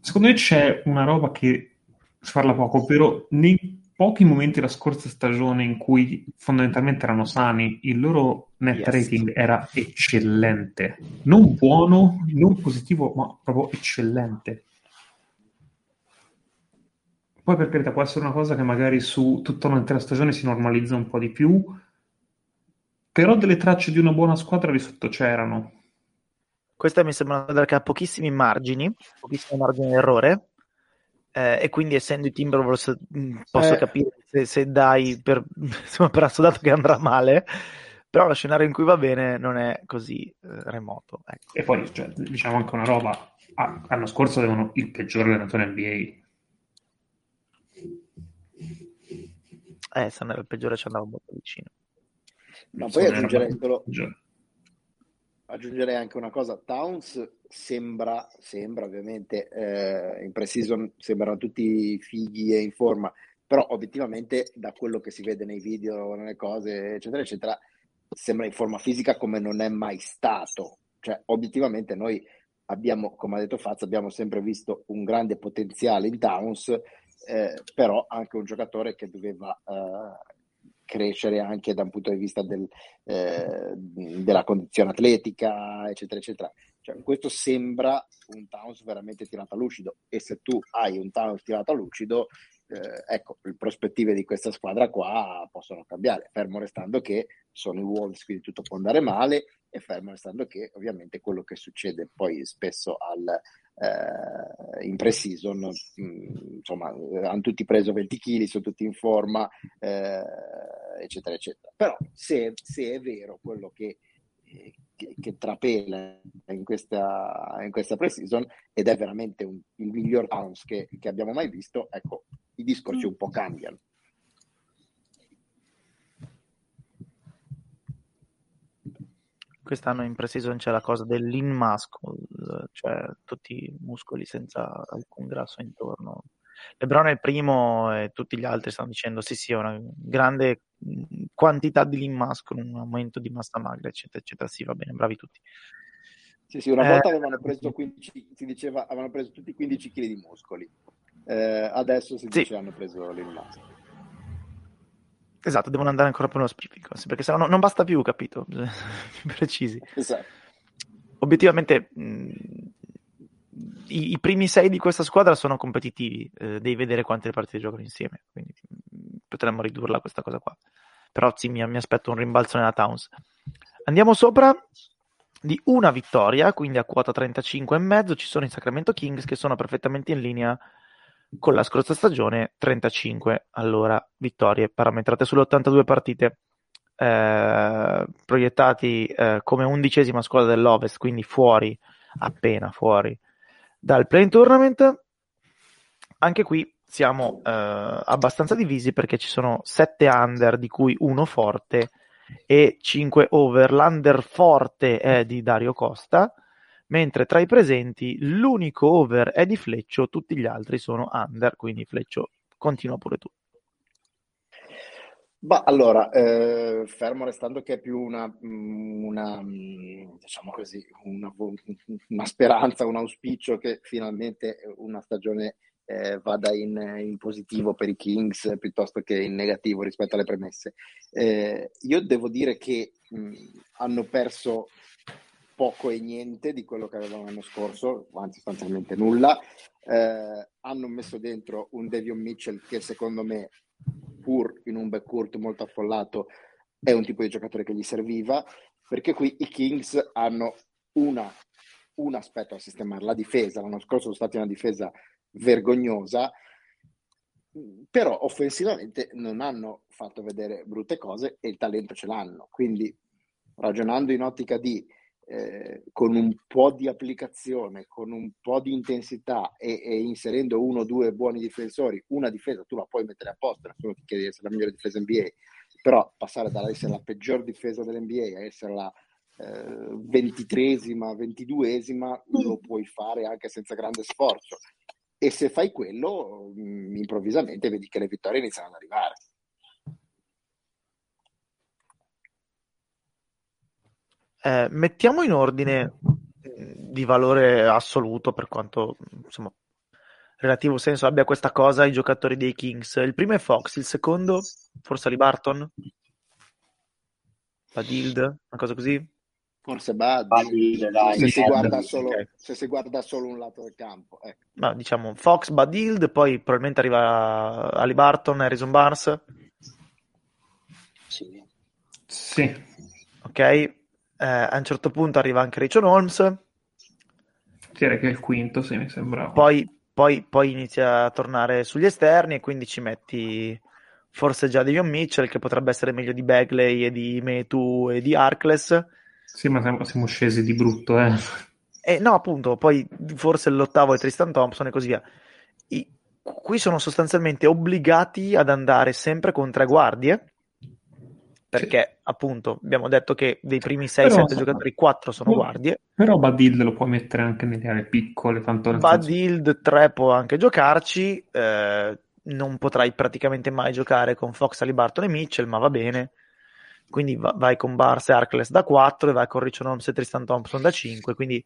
Secondo me c'è una roba che si parla poco, ovvero nei pochi momenti della scorsa stagione in cui fondamentalmente erano sani, il loro net yes. rating era eccellente. Non buono, non positivo, ma proprio eccellente. Poi per carità può essere una cosa che magari su tutta un'intera stagione si normalizza un po' di più, però delle tracce di una buona squadra di sotto c'erano. Questa mi sembra una squadra che ha pochissimi margini, pochissimi margini di errore, eh, e quindi essendo i Timberwolves posso eh. capire se, se dai per, insomma, per assodato che andrà male, però lo scenario in cui va bene non è così eh, remoto. Ecco. E poi cioè, diciamo anche una roba, ah, l'anno scorso avevano il peggiore allenatore NBA Eh, se non era il peggiore ci andava molto vicino. No, poi aggiungerei, solo, aggiungerei, anche una cosa. Towns sembra, sembra ovviamente eh, in pre-season sembrano tutti fighi e in forma, però obiettivamente da quello che si vede nei video, nelle cose, eccetera, eccetera, sembra in forma fisica come non è mai stato. Cioè, obiettivamente noi abbiamo, come ha detto Faz, abbiamo sempre visto un grande potenziale in Towns eh, però anche un giocatore che doveva eh, crescere anche da un punto di vista del, eh, della condizione atletica, eccetera, eccetera. Cioè, questo sembra un Towns veramente tirato a lucido e se tu hai un Towns tirato a lucido, eh, ecco, le prospettive di questa squadra qua possono cambiare, fermo restando che sono i Wolves, quindi tutto può andare male e fermo restando che ovviamente quello che succede poi spesso al, eh, in pre-season, mm, insomma, hanno tutti preso 20 kg, sono tutti in forma, eh, eccetera, eccetera. Però se, se è vero quello che, che, che trapela in questa, in questa pre-season ed è veramente un, il miglior Towns che, che abbiamo mai visto, ecco, i discorsi un po' cambiano. Quest'anno in pre-season c'è la cosa del lean muscle, cioè tutti muscoli senza alcun grasso intorno. Lebron è il primo e tutti gli altri stanno dicendo sì sì, è una grande quantità di lean muscle, un aumento di massa magra, eccetera, eccetera. Sì, va bene, bravi tutti. Sì, sì, una eh, volta avevano preso 15, si diceva, avevano preso tutti 15 kg di muscoli. Eh, adesso si dice sì. hanno preso lean muscle. Esatto, devono andare ancora più nello specifico, perché se no non basta più, capito? più precisi. Esatto. Obiettivamente mh, i, i, primi sei di questa squadra sono competitivi, eh, devi vedere quante partite giocano insieme, quindi potremmo ridurla questa cosa qua. Però sì, mi, mi aspetto un rimbalzo nella Towns. Andiamo sopra di una vittoria, quindi a quota 35 e mezzo ci sono i Sacramento Kings che sono perfettamente in linea con la scorsa stagione 35 allora vittorie parametrate sulle 82 partite eh, proiettati eh, come undicesima squadra dell'Ovest quindi fuori appena fuori dal play tournament. Anche qui siamo eh, abbastanza divisi perché ci sono sette under di cui uno forte e cinque over. L'under forte è di Dario Costa, mentre tra i presenti l'unico over è di Fleccio, tutti gli altri sono under, quindi Fleccio continua pure tu. Ma allora, eh, fermo restando che è più una, mm, una mm, diciamo così, una, una, speranza, un auspicio che finalmente una stagione eh, vada in, in, positivo per i Kings piuttosto che in negativo rispetto alle premesse. Eh, io devo dire che mh, mm, hanno perso poco e niente di quello che avevano l'anno scorso, anzi sostanzialmente nulla. Eh, hanno messo dentro un Devion Mitchell che secondo me pur in un backcourt molto affollato, è un tipo di giocatore che gli serviva, perché qui i Kings hanno una, un aspetto a sistemare, la difesa. L'anno scorso sono stati una difesa vergognosa, però offensivamente non hanno fatto vedere brutte cose e il talento ce l'hanno. Quindi ragionando in ottica di eh, con un po' di applicazione, con un po' di intensità e, e, inserendo uno o due buoni difensori, una difesa tu la puoi mettere a posto, nessuno ti chiede di essere la migliore difesa NBA, però passare dall'essere la peggior difesa dell'NBA a essere la eh, ventitresima, ventiduesima, lo puoi fare anche senza grande sforzo. E se fai quello, mh, mm, improvvisamente vedi che le vittorie iniziano ad arrivare. Eh, mettiamo in ordine di valore assoluto per quanto insomma, relativo senso abbia questa cosa i giocatori dei Kings. Il primo è Fox, il secondo forse Ali Barton, Badild, una cosa così. Forse Bad, se, si guarda solo, okay. se si guarda solo un lato del campo. Ecco. No, diciamo Fox, Badild, poi probabilmente arriva Ali Barton, Harrison Barnes. Sì. Sì. Ok, eh, a un certo punto arriva anche Rachel Holmes. Direi che è il quinto, sì, mi sembra. Poi, poi, poi inizia a tornare sugli esterni e quindi ci metti forse già Devion Mitchell che potrebbe essere meglio di Bagley e di Metu e di Arcles. Sì, ma siamo, siamo scesi di brutto, eh. Eh, no, appunto, poi forse l'ottavo è Tristan Thompson e così via. I, qui sono sostanzialmente obbligati ad andare sempre con tre guardie perché sì. appunto abbiamo detto che dei primi 6-7 giocatori 4 sono guardie. Però Badild lo puoi mettere anche nelle aree piccole. Tanto Badild 3 può anche giocarci, eh, non potrai praticamente mai giocare con Fox, Alibarton e Mitchell, ma va bene. Quindi va- vai con Bars e Arcles da 4 e vai con Richard Holmes e Tristan Thompson da 5, quindi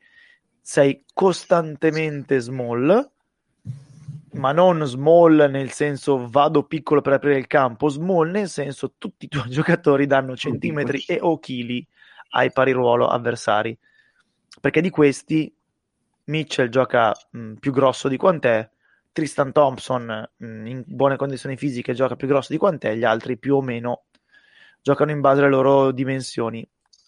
sei costantemente small ma non small nel senso vado piccolo per aprire il campo, small nel senso tutti i tuoi giocatori danno centimetri e o chili ai pari ruolo avversari. Perché di questi Mitchell gioca mh, più grosso di quant'è, Tristan Thompson mh, in buone condizioni fisiche gioca più grosso di quant'è, gli altri più o meno giocano in base alle loro dimensioni.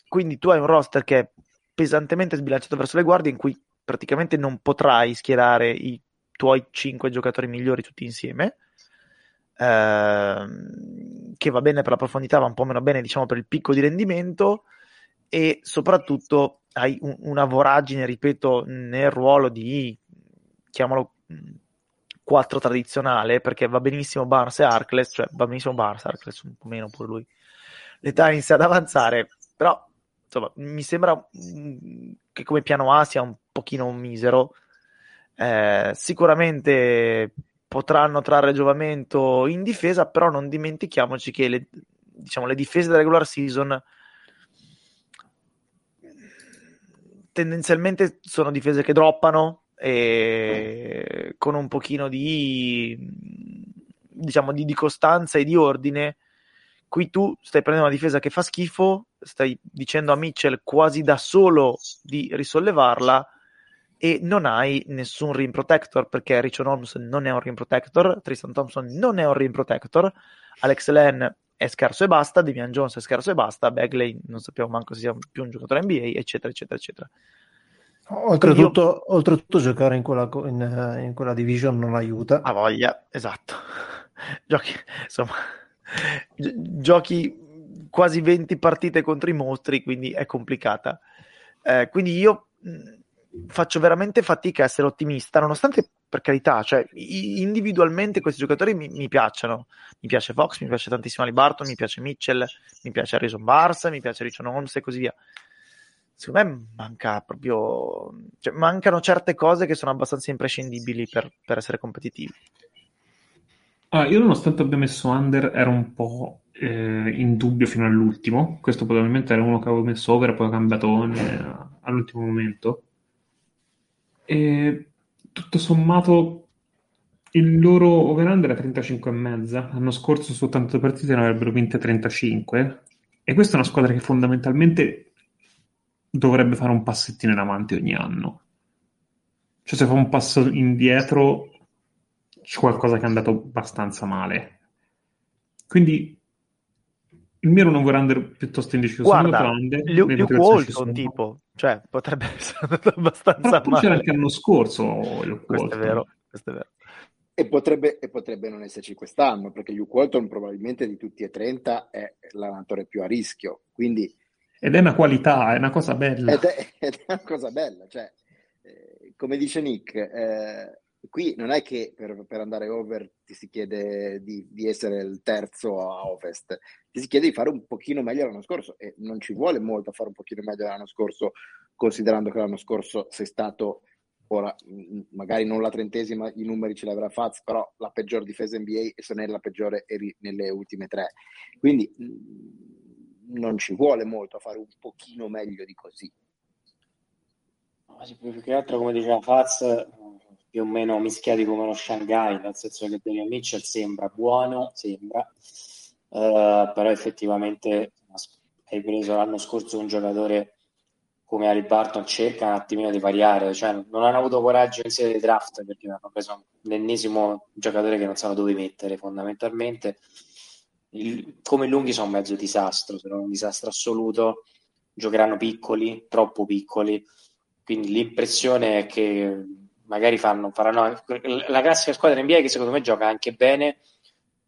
Quindi tu hai un roster che è pesantemente sbilanciato verso le guardie in cui praticamente non potrai schierare i tuoi cinque giocatori migliori tutti insieme. Ehm, che va bene per la profondità, va un po' meno bene, diciamo, per il picco di rendimento. E soprattutto hai un, una voragine, ripeto, nel ruolo di chiamalo 4 tradizionale, perché va benissimo Barnes e Arcles, cioè va benissimo Barnes, Arcles un po' meno pure lui. L'età inizia ad avanzare, però insomma, mi sembra che come piano A sia un pochino misero eh, sicuramente potranno trarre giovamento in difesa, però non dimentichiamoci che le, diciamo, le difese della regular season tendenzialmente sono difese che droppano e con un pochino di diciamo di, di costanza e di ordine. Qui tu stai prendendo una difesa che fa schifo stai dicendo a Mitchell quasi da solo di risollevarla e non hai nessun rim protector perché Richard Holmes non è un rim protector, Tristan Thompson non è un rim protector, Alex Len è scarso e basta, Damian Jones è scarso e basta, Bagley non sappiamo manco se sia più un giocatore NBA, eccetera, eccetera, eccetera. Oltretutto, io... oltretutto giocare in quella, in, in quella, division non aiuta. Ha voglia, esatto. Giochi, insomma, giochi quasi 20 partite contro i mostri, quindi è complicata. Eh, quindi io faccio veramente fatica a essere ottimista, nonostante per carità, cioè, individualmente questi giocatori mi, mi, piacciono. Mi piace Fox, mi piace tantissimo Ali Barton, mi piace Mitchell, mi piace Harrison Bars, mi piace Richard Holmes e così via. Secondo me manca proprio, cioè, mancano certe cose che sono abbastanza imprescindibili per, per essere competitivi. Ah, io nonostante abbia messo under ero un po' eh, in dubbio fino all'ultimo. Questo probabilmente era uno che avevo messo over e poi ho cambiato eh, all'ultimo momento. E tutto sommato il loro over-under è 35,5. L'anno scorso su 82 partite ne avrebbero vinte 35. E questa è una squadra che fondamentalmente dovrebbe fare un passettino in avanti ogni anno. Cioè se fa un passo indietro c'è qualcosa che è andato abbastanza male. Quindi il mio era un over-under piuttosto indeciso. Guarda, grande, Luke, Luke Walton tipo, cioè potrebbe essere andato abbastanza Però male. c'era anche l'anno scorso Luke questo Walton. È vero, questo è vero. E potrebbe, e potrebbe, non esserci quest'anno, perché Luke Walton probabilmente di tutti e 30 è l'allenatore più a rischio, quindi... Ed è una qualità, è una cosa bella. Ed è, ed è una cosa bella, cioè, eh, come dice Nick, eh, qui non è che per, per, andare over ti si chiede di, di, essere il terzo a ovest, si chiede di fare un pochino meglio l'anno scorso e non ci vuole molto a fare un pochino meglio l'anno scorso, considerando che l'anno scorso sei stato, ora magari non la trentesima, i numeri ce l'avrà Faz, però la peggior difesa NBA e se non è la peggiore eri nelle ultime tre. Quindi non ci vuole molto a fare un pochino meglio di così. più che altro, come diceva Faz, più o meno mischiati come lo Shanghai, nel senso che Daniel Mitchell sembra buono, sembra, uh, però effettivamente hai preso l'anno scorso un giocatore come Ali Barton, cerca un attimino di variare, cioè non hanno avuto coraggio in sede di draft perché hanno preso l'ennesimo giocatore che non sanno dove mettere fondamentalmente. Il, come lunghi sono mezzo disastro, sono un disastro assoluto, giocheranno piccoli, troppo piccoli, quindi l'impressione è che magari fanno, faranno la classica squadra NBA che secondo me gioca anche bene,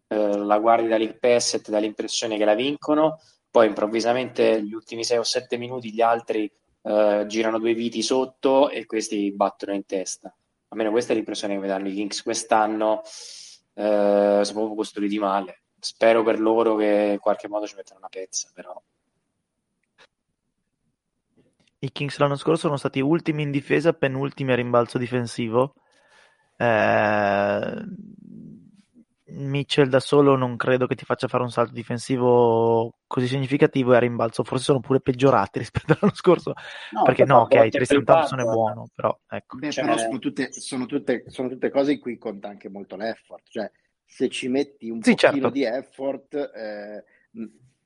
eh, la guardi dall'IPS e dall'impressione che la vincono, poi improvvisamente gli ultimi 6 o 7 minuti gli altri eh, girano due viti sotto e questi battono in testa. Almeno questa è l'impressione che mi danno i Kings quest'anno, eh, sono proprio costruiti male. Spero per loro che in qualche modo ci mettano una pezza, però i Kings l'anno scorso sono stati ultimi in difesa, penultimi a rimbalzo difensivo. Eh, Mitchell da solo non credo che ti faccia fare un salto difensivo così significativo e a rimbalzo forse sono pure peggiorati rispetto all'anno scorso no, perché no, ok, Tristan Thompson è buono però, ecco. Beh, cioè... però sono, tutte, sono, tutte, sono, tutte, cose in cui conta anche molto l'effort cioè se ci metti un sì, pochino certo. di effort eh,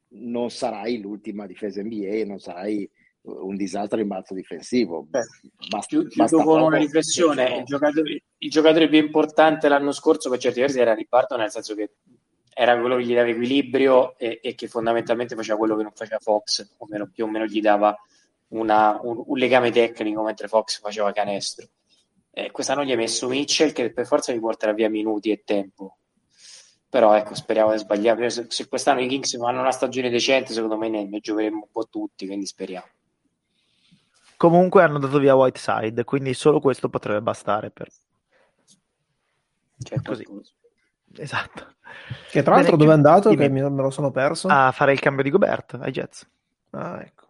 non sarai l'ultima difesa NBA non sarai un disastro in balzo difensivo. Beh, basta, chiudo basta con una riflessione: il giocatore, il giocatore, più importante l'anno scorso per certi versi era Riparto, nel senso che era quello che gli dava equilibrio e, e, che fondamentalmente faceva quello che non faceva Fox, o meno, più o meno gli dava una, un, un, legame tecnico mentre Fox faceva canestro. Eh, quest'anno gli ha messo Mitchell che per forza gli porterà via minuti e tempo. Però ecco, speriamo di sbagliare. Se, se quest'anno i Kings hanno una stagione decente, secondo me ne, ne giocheremo un po' tutti, quindi speriamo. Comunque hanno dato via Whiteside, quindi solo questo potrebbe bastare per... Cioè, così. Esatto. Che tra l'altro Bene, dove è andato? Che me lo sono perso. A fare il cambio di Gobert ai Jets. Ah, ecco.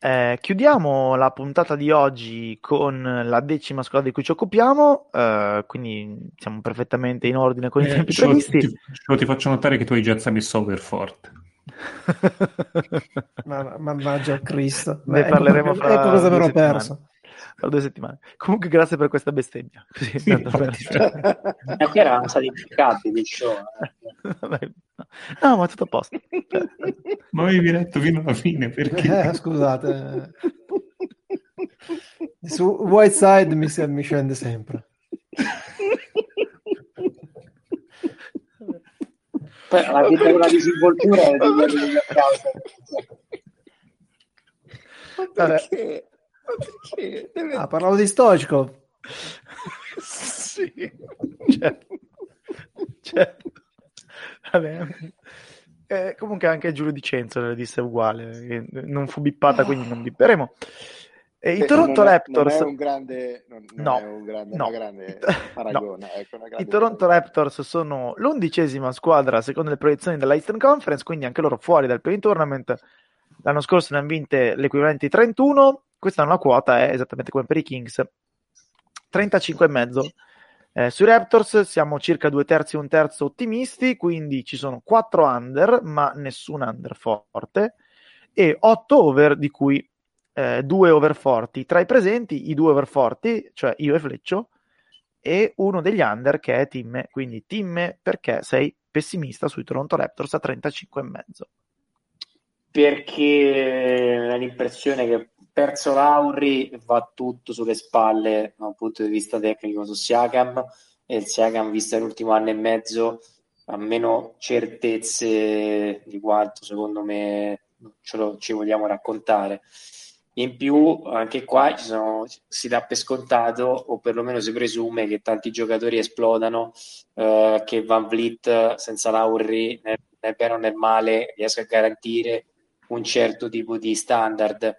Eh, chiudiamo la puntata di oggi con la decima squadra di cui ci occupiamo, eh, quindi siamo perfettamente in ordine con i eh, tempi previsti. Ti, ti, faccio notare che tu hai Jets a messo over forte. Mannaggia Cristo. Ne Beh, parleremo ecco, fra ecco cosa ero perso. Tra due settimane. Comunque grazie per questa bestemmia. Così, sì, eh, qui erano stati impiccati di show. Eh. No, ma tutto a posto. ma avevi letto fino alla fine perché? Eh, scusate. Su Whiteside mi, mi scende sempre. La vita della disinvoltura è degli perché? perché? Deve... Ah, parlavo di Stoichkov. sì, certo. certo. Vabbè. Eh, comunque anche Giulio Di Cenzo le disse uguale, non fu bippata, quindi non bipperemo. E I Eh, Toronto Raptors... Non è un grande, non, non No, è un grande, no. grande No. paragone. ecco, una I grande Toronto paragone. Raptors sono l'undicesima squadra secondo le proiezioni della Eastern Conference, quindi anche loro fuori dal play tournament. L'anno scorso ne hanno vinte l'equivalente di 31, quest'anno la quota è esattamente come per i Kings, 35,5. Eh, sui Raptors siamo circa due terzi e un terzo ottimisti, quindi ci sono 4 under, ma nessun under forte, e 8 over, di cui eh, due over forti. Tra i presenti, i due over forti, cioè io e Fleccio, e uno degli under che è Timme. Quindi Timme, perché sei pessimista sui Toronto Raptors a 35,5? perché ho l'impressione che perso Lauri va tutto sulle spalle da un punto di vista tecnico su Siakam e il Siakam visto l'ultimo anno e mezzo ha meno certezze di quanto secondo me ce lo, ci vogliamo raccontare in più anche qua sono, si dà per scontato o perlomeno si presume che tanti giocatori esplodano eh, che Van Vliet senza Lauri nel, nel bene nel male riesca a garantire un certo tipo di standard.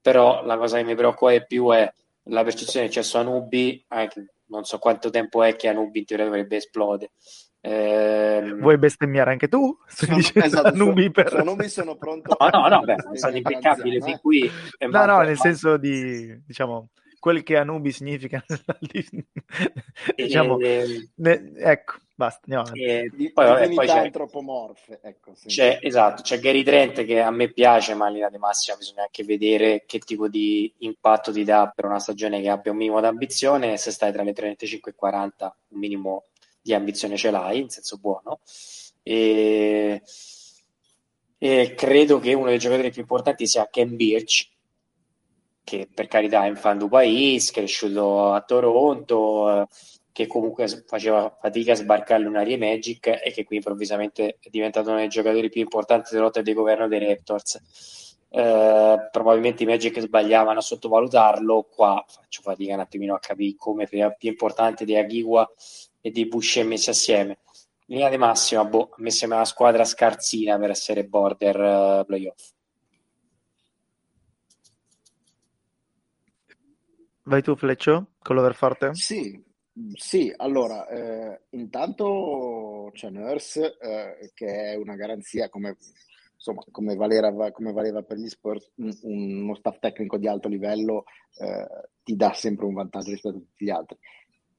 Però la cosa che mi preoccupa di più è la percezione che c'è su Anubi anche, non so quanto tempo è che Anubi in teoria dovrebbe esplodere Ehm, Vuoi bestemmiare anche tu? Sono, esatto, Anubi su, per... Anubi sono pronto. no no no beh, a è stato diventare impeccabile fin eh. qui e No, no, nel senso di, diciamo, quel che Anubi significa. diciamo, e- ne- ecco, basta, andiamo avanti. e Di, poi, vabbè, poi c'è, antropomorfe. Ecco, sì. c'è- esatto, c'è Gary Trent che a me piace, ma in linea di massima bisogna anche vedere che tipo di impatto ti dà per una stagione che abbia un minimo di ambizione. Se stai tra le 35 e 40, un minimo di ambizione ce l'hai, in senso buono. E, e credo che uno dei giocatori più importanti sia Ken Birch, che per carità è un fan du País, cresciuto a Toronto, eh, che comunque faceva fatica a sbarcare l'Unarie Magic e che qui improvvisamente è diventato uno dei giocatori più importanti della lotta di governo dei Raptors. Eh, probabilmente i Magic sbagliavano a sottovalutarlo, qua faccio fatica un attimino a capire come più importante di Aghiwa e di Boucher messi assieme. In linea di massima, boh, a me sembra una squadra scarsina per essere border eh, playoff. Vai tu, Fleccio, con l'overforte? Sì, sì, allora, eh, intanto c'è Nurse, eh, che è una garanzia come, insomma, come valeva, come valeva per gli Spurs, un- uno staff tecnico di alto livello eh, ti dà sempre un vantaggio rispetto a tutti gli altri.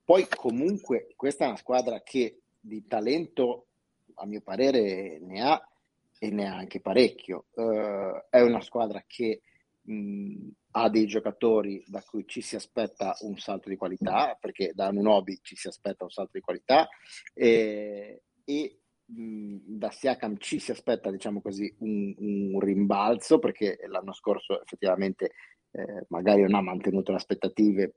Poi comunque questa è una squadra che di talento, a mio parere, ne ha e ne ha anche parecchio. Eh, è una squadra che mh, ha dei giocatori da cui ci si aspetta un salto di qualità, perché da Nunobi ci si aspetta un salto di qualità, e, e mh, da Siakam ci si aspetta, diciamo così, un, un rimbalzo, perché l'anno scorso effettivamente eh, magari non ha mantenuto le aspettative,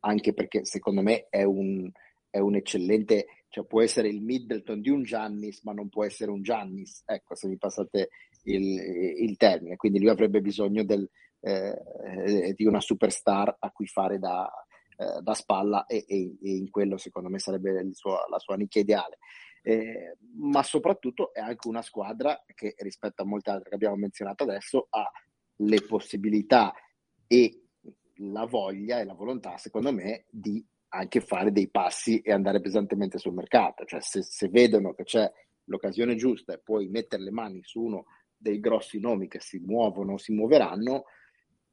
anche perché secondo me è un, è un eccellente, cioè può essere il Middleton di un Giannis, ma non può essere un Giannis, ecco, se mi passate il, il termine, quindi lui avrebbe bisogno del, eh, di una superstar a cui fare da, eh, da spalla e, e- e in quello secondo me sarebbe suo- la sua nicchia ideale. Eh, ma soprattutto è anche una squadra che rispetto a molte altre che abbiamo menzionato adesso ha le possibilità e la voglia e la volontà, secondo me, di anche fare dei passi e andare pesantemente sul mercato. Cioè, se, se vedono che c'è l'occasione giusta e puoi mettere le mani su uno dei grossi nomi che si muovono, si muoveranno,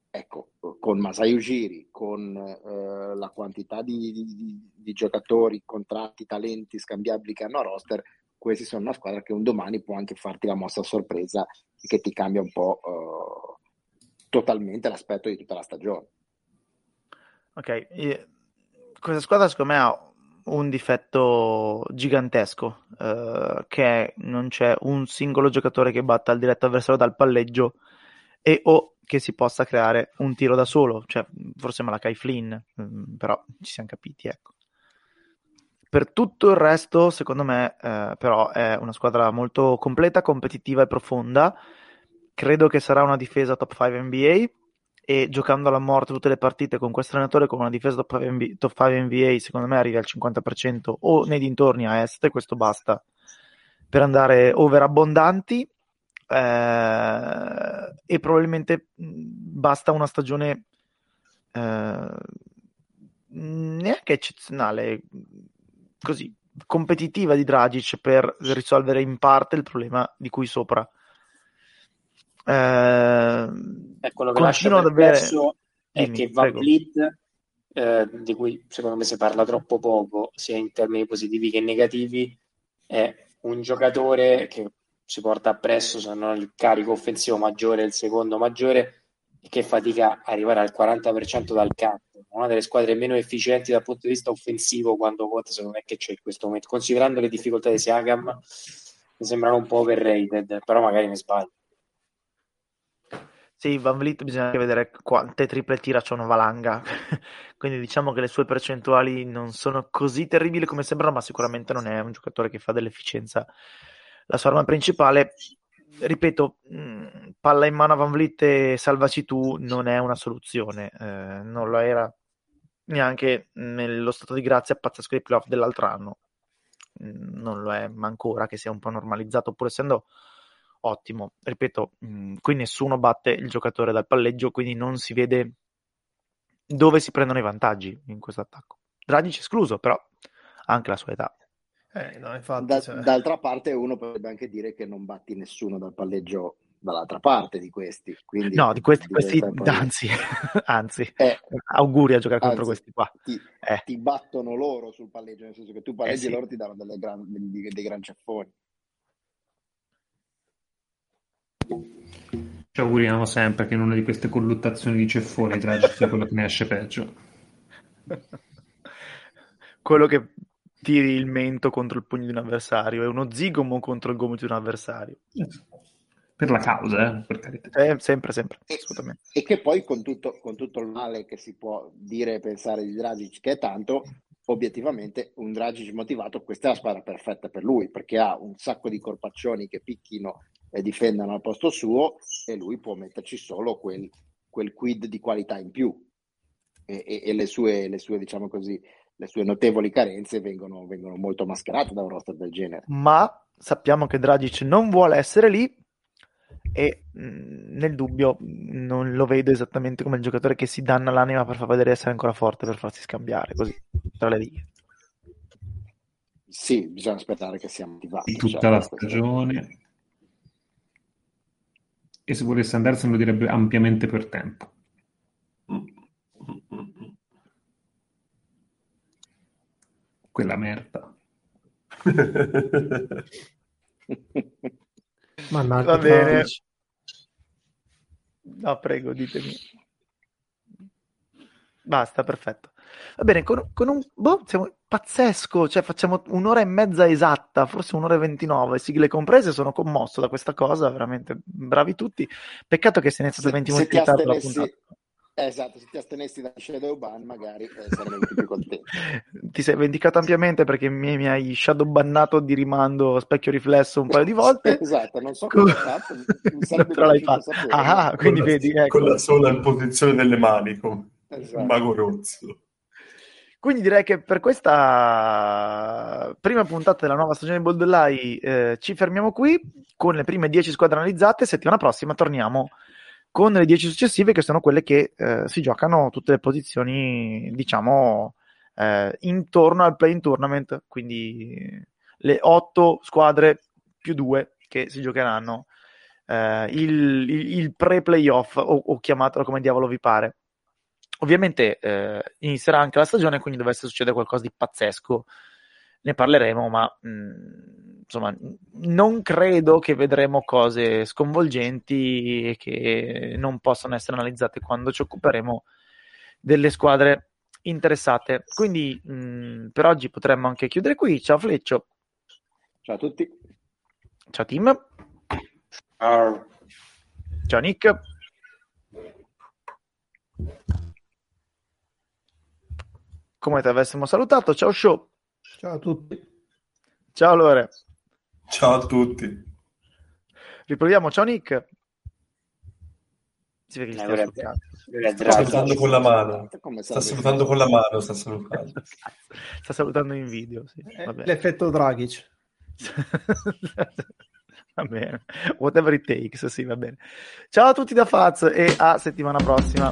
ecco, con Masai Ujiri, con eh, la quantità di, di- di giocatori, contratti, talenti scambiabili che hanno a roster, questi sono una squadra che un domani può anche farti la mossa a sorpresa e che ti cambia un po' eh, totalmente l'aspetto di tutta la stagione. Ok, eh, questa squadra secondo me ha un difetto gigantesco, eh, che non c'è un singolo giocatore che batta il diretto avversario dal palleggio e o che si possa creare un tiro da solo, cioè forse Malakai Flynn, mm, però ci siamo capiti, ecco. Per tutto il resto, secondo me, eh, però è una squadra molto completa, competitiva e profonda. Credo che sarà una difesa top 5 NBA e giocando alla morte tutte le partite con questo allenatore con una difesa top 5, NBA, top 5 NBA, secondo me arrivi al 50% o nei dintorni a est e questo basta per andare over abbondanti eh, e probabilmente basta una stagione eh, neanche eccezionale, così competitiva di Dragic per risolvere in parte il problema di cui sopra. Eh, è quello che lascia ad avere... è Dimmi, che Van Vliet, eh, di cui secondo me si parla troppo poco, sia in termini positivi che negativi, è un giocatore che si porta appresso, se non il carico offensivo maggiore, il secondo maggiore, e che fatica a arrivare al 40% dal campo. Una delle squadre meno efficienti dal punto di vista offensivo quando conta, secondo me, che c'è in questo momento. Considerando le difficoltà di Siagam, mi sembrano un po' overrated, però magari mi sbaglio. Sì, Van Vliet bisogna anche vedere quante triple tira c'è una valanga. Quindi diciamo che le sue percentuali non sono così terribili come sembrano, ma sicuramente non è un giocatore che fa dell'efficienza la sua arma principale ripeto, mh, palla in mano a Van Vliet e salvaci tu non è una soluzione, eh, non lo era neanche nello stato di grazia pazzesco dei playoff dell'altro anno, non lo è ma ancora che sia un po' normalizzato, pur essendo ottimo. Ripeto, mh, qui nessuno batte il giocatore dal palleggio, quindi non si vede dove si prendono i vantaggi in questo attacco. Dragic escluso, però anche la sua età. Eh, no, infatti, da, cioè... D'altra parte uno potrebbe anche dire che non batti nessuno dal palleggio dall'altra parte di questi. Quindi no, di questi, questi anzi, anzi eh, auguri a giocare anzi, contro questi qua. Ti, eh. ti, battono loro sul palleggio, nel senso che tu palleggi e eh sì. loro ti danno delle gran, dei, dei gran ceffoni. Ci auguriamo sempre che in una di queste colluttazioni di ceffoni tragici sia quello che ne esce peggio. quello che tiri il mento contro il pugno di un avversario, è uno zigomo contro il gomito di un avversario. Per la causa, eh, per carità. Eh, sempre, sempre, e, assolutamente. E che poi con tutto, con tutto, il male che si può dire e pensare di Dragic, che è tanto, obiettivamente un Dragic motivato, questa è la squadra perfetta per lui, perché ha un sacco di corpaccioni che picchino e difendano al posto suo e lui può metterci solo quel, quel quid di qualità in più. E, e, e le, sue, le sue, diciamo così, le sue notevoli carenze vengono, vengono molto mascherate da un roster del genere. Ma sappiamo che Dragic non vuole essere lì e mh, nel dubbio non lo vedo esattamente come il giocatore che si danna l'anima per far vedere essere ancora forte per farsi scambiare così tra le righe. Sì, bisogna aspettare che sia motivato. Tutta cioè, la stagione. E se volesse andarsene lo direbbe ampiamente per tempo. quella merda. Mannaggia, Va bene. No, prego, ditemi. Basta, perfetto. Va bene, con, con un... Boh, siamo pazzesco, cioè facciamo un'ora e mezza esatta, forse un'ora e ventinove, sigle comprese, sono commosso da questa cosa, veramente bravi tutti. Peccato che sia iniziato 20 minuti tardi la puntata. Esatto, se ti astenessi da shadow ban magari eh, sarei più contento. ti sei vendicato ampiamente perché mi, mi, hai shadow bannato di rimando specchio riflesso un paio di volte. esatto, non so come hai fatto, mi sarebbe l'hai fatto. Ah, quindi con vedi, la, ecco. con la sola posizione delle mani, con esatto. un mago rozzo. Quindi direi che per questa prima puntata della nuova stagione di Boldellai eh, ci fermiamo qui con le prime 10 squadre analizzate. Settimana prossima torniamo con le 10 successive che sono quelle che eh, si giocano tutte le posizioni, diciamo, eh, intorno al play-in tournament, quindi le 8 squadre più 2 che si giocheranno eh, il, il, il, pre-playoff, o, o chiamatelo come diavolo vi pare. Ovviamente eh, inizierà anche la stagione, quindi dovesse succedere qualcosa di pazzesco, ne parleremo, ma mh, mm, insomma, non credo che vedremo cose sconvolgenti e che non possano essere analizzate quando ci occuperemo delle squadre interessate. Quindi mh, per oggi potremmo anche chiudere qui. Ciao Fleccio. Ciao a tutti. Ciao Tim. Ciao Nick. Come ti avessimo salutato, ciao Show. Ciao a tutti. Ciao Lore. Ciao a tutti. Riproviamo, ciao Nick. Si vede che eh, sta, salutando con la mano. Sta salutando con la mano, sta salutando. sta salutando in video, sì. L'effetto Dragic. va bene. Whatever it takes, sì, va bene. Ciao a tutti da Faz e a settimana prossima.